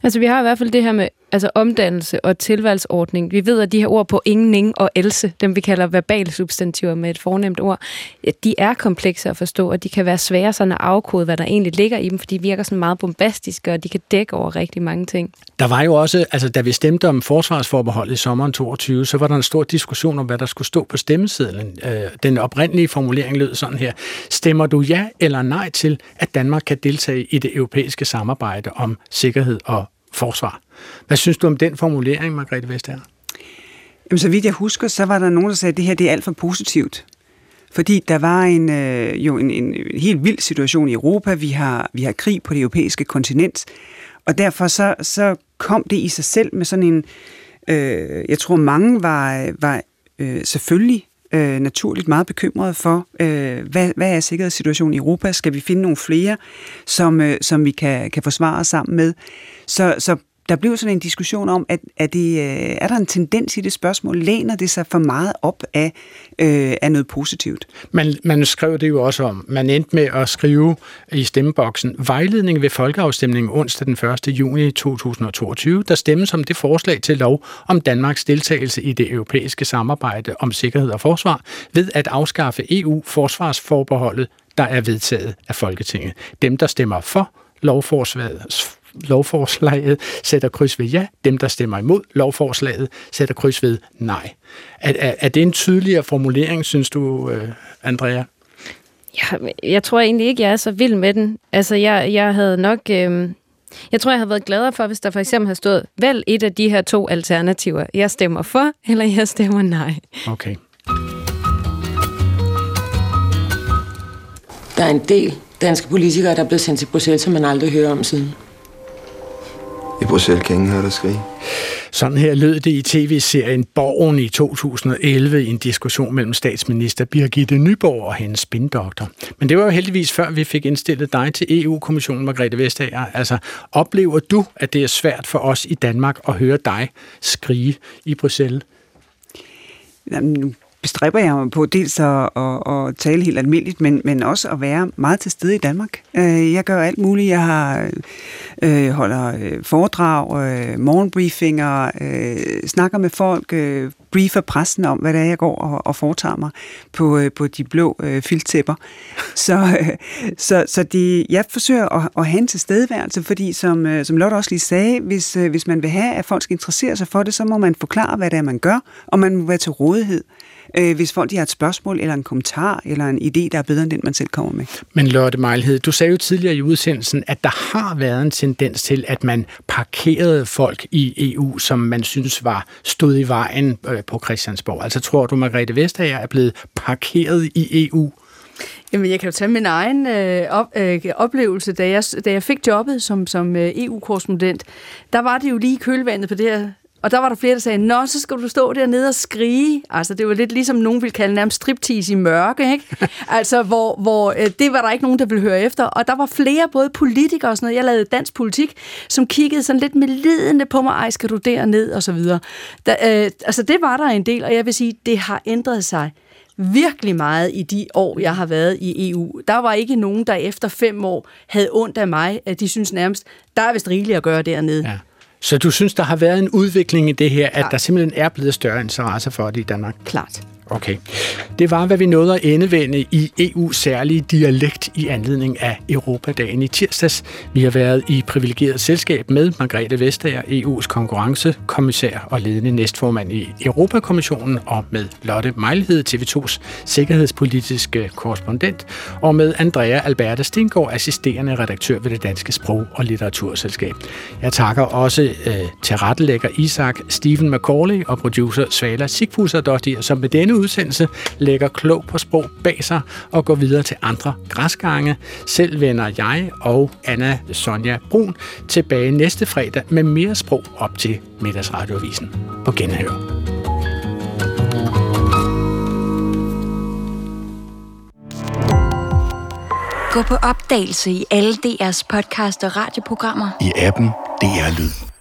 Altså, vi har i hvert fald det her med altså omdannelse og tilvalgsordning. Vi ved, at de her ord på ingen, ingen og else, dem vi kalder verbale substantiver med et fornemt ord, de er komplekse at forstå, og de kan være svære sådan at afkode, hvad der egentlig ligger i dem, for de virker sådan meget bombastiske, og de kan dække over rigtig mange ting. Der var jo også, altså da vi stemte om forsvarsforbeholdet i sommeren 22, så var der en stor diskussion om, hvad der skulle stå på stemmesedlen. Øh, den oprindelige formulering lød sådan her. Stemmer du ja eller nej til, at Danmark kan deltage i det europæiske samarbejde om sikkerhed og forsvar? Hvad synes du om den formulering, Margrethe Vestager? Jamen, så vidt jeg husker, så var der nogen, der sagde, at det her det er alt for positivt. Fordi der var en, øh, jo en, en helt vild situation i Europa. Vi har, vi har krig på det europæiske kontinent. Og derfor så, så kom det i sig selv med sådan en... Øh, jeg tror, mange var, var øh, selvfølgelig øh, naturligt meget bekymrede for, øh, hvad, hvad er sikkerhedssituationen i Europa? Skal vi finde nogle flere, som, øh, som vi kan, kan forsvare os sammen med? Så, så der blev sådan en diskussion om, at, er, det, øh, er der en tendens i det spørgsmål? Læner det sig for meget op af, øh, af noget positivt? Man, man skrev det jo også om. Man endte med at skrive i stemmeboksen, vejledning ved folkeafstemningen onsdag den 1. juni 2022, der stemmes om det forslag til lov om Danmarks deltagelse i det europæiske samarbejde om sikkerhed og forsvar ved at afskaffe EU-forsvarsforbeholdet, der er vedtaget af Folketinget. Dem, der stemmer for lovforslaget lovforslaget sætter kryds ved ja, dem, der stemmer imod lovforslaget, sætter kryds ved nej. Er, er, er det en tydeligere formulering, synes du, øh, Andrea? Ja, jeg tror egentlig ikke, jeg er så vild med den. Altså, jeg, jeg havde nok... Øh, jeg tror, jeg havde været gladere for, hvis der for eksempel havde stået, vælg et af de her to alternativer. Jeg stemmer for, eller jeg stemmer nej. Okay. Der er en del danske politikere, der er blevet sendt til Bruxelles, som man aldrig hører om siden. I Bruxelles kan ingen høre dig skrige. Sådan her lød det i tv-serien Borgen i 2011 i en diskussion mellem statsminister Birgitte Nyborg og hendes spindoktor. Men det var jo heldigvis før vi fik indstillet dig til EU-kommissionen, Margrethe Vestager. Altså, oplever du, at det er svært for os i Danmark at høre dig skrige i Bruxelles? Jamen, nu bestræber jeg mig på dels at, at, at tale helt almindeligt, men, men også at være meget til stede i Danmark. Øh, jeg gør alt muligt. Jeg har øh, holder øh, foredrag, øh, morgenbriefinger, øh, snakker med folk, øh, briefer pressen om, hvad det er, jeg går og, og foretager mig på, øh, på de blå øh, filtæpper. Så, øh, så, så det, jeg forsøger at, at have en tilstedeværelse, fordi som, øh, som Lotte også lige sagde, hvis, øh, hvis man vil have, at folk skal interessere sig for det, så må man forklare, hvad det er, man gør, og man må være til rådighed øh, hvis folk de har et spørgsmål, eller en kommentar, eller en idé, der er bedre end den, man selv kommer med. Men Lotte Mejlhed, du sagde jo tidligere i udsendelsen, at der har været en tendens til, at man parkerede folk i EU, som man synes var stået i vejen øh, på Christiansborg. Altså tror du, Margrethe Vestager er blevet parkeret i EU? Jamen, jeg kan jo tage min egen øh, op, øh, oplevelse. Da jeg, da jeg fik jobbet som, som øh, EU-korrespondent, der var det jo lige kølvandet på det her og der var der flere, der sagde, nå, så skal du stå dernede og skrige. Altså, det var lidt ligesom nogen ville kalde nærmest striptease i mørke, ikke? altså, hvor, hvor øh, det var der ikke nogen, der ville høre efter. Og der var flere, både politikere og sådan noget, jeg lavede dansk politik, som kiggede sådan lidt med lidende på mig, ej, skal du derned, og så videre. Da, øh, altså, det var der en del, og jeg vil sige, det har ændret sig virkelig meget i de år, jeg har været i EU. Der var ikke nogen, der efter fem år havde ondt af mig. At de synes nærmest, der er vist rigeligt at gøre dernede. Ja. Så du synes, der har været en udvikling i det her, Klart. at der simpelthen er blevet større interesse for det i Danmark? Klart. Okay. Det var, hvad vi nåede at endevende i EU's særlige dialekt i anledning af Europadagen i tirsdags. Vi har været i privilegeret selskab med Margrethe Vestager, EU's konkurrencekommissær og ledende næstformand i Europakommissionen, og med Lotte Mejlhed, TV2's sikkerhedspolitiske korrespondent, og med Andrea Alberta Stengård, assisterende redaktør ved det Danske Sprog- og Litteraturselskab. Jeg takker også øh, til rettelægger Isak, Stephen McCauley og producer Svala Sigfusser, som med denne udsendelse lægger klog på sprog bag sig og går videre til andre græsgange. Selv vender jeg og Anna Sonja Brun tilbage næste fredag med mere sprog op til middagsradioavisen. På genhør. Gå på opdagelse i alle DR's podcast og radioprogrammer. I appen DR Lyd.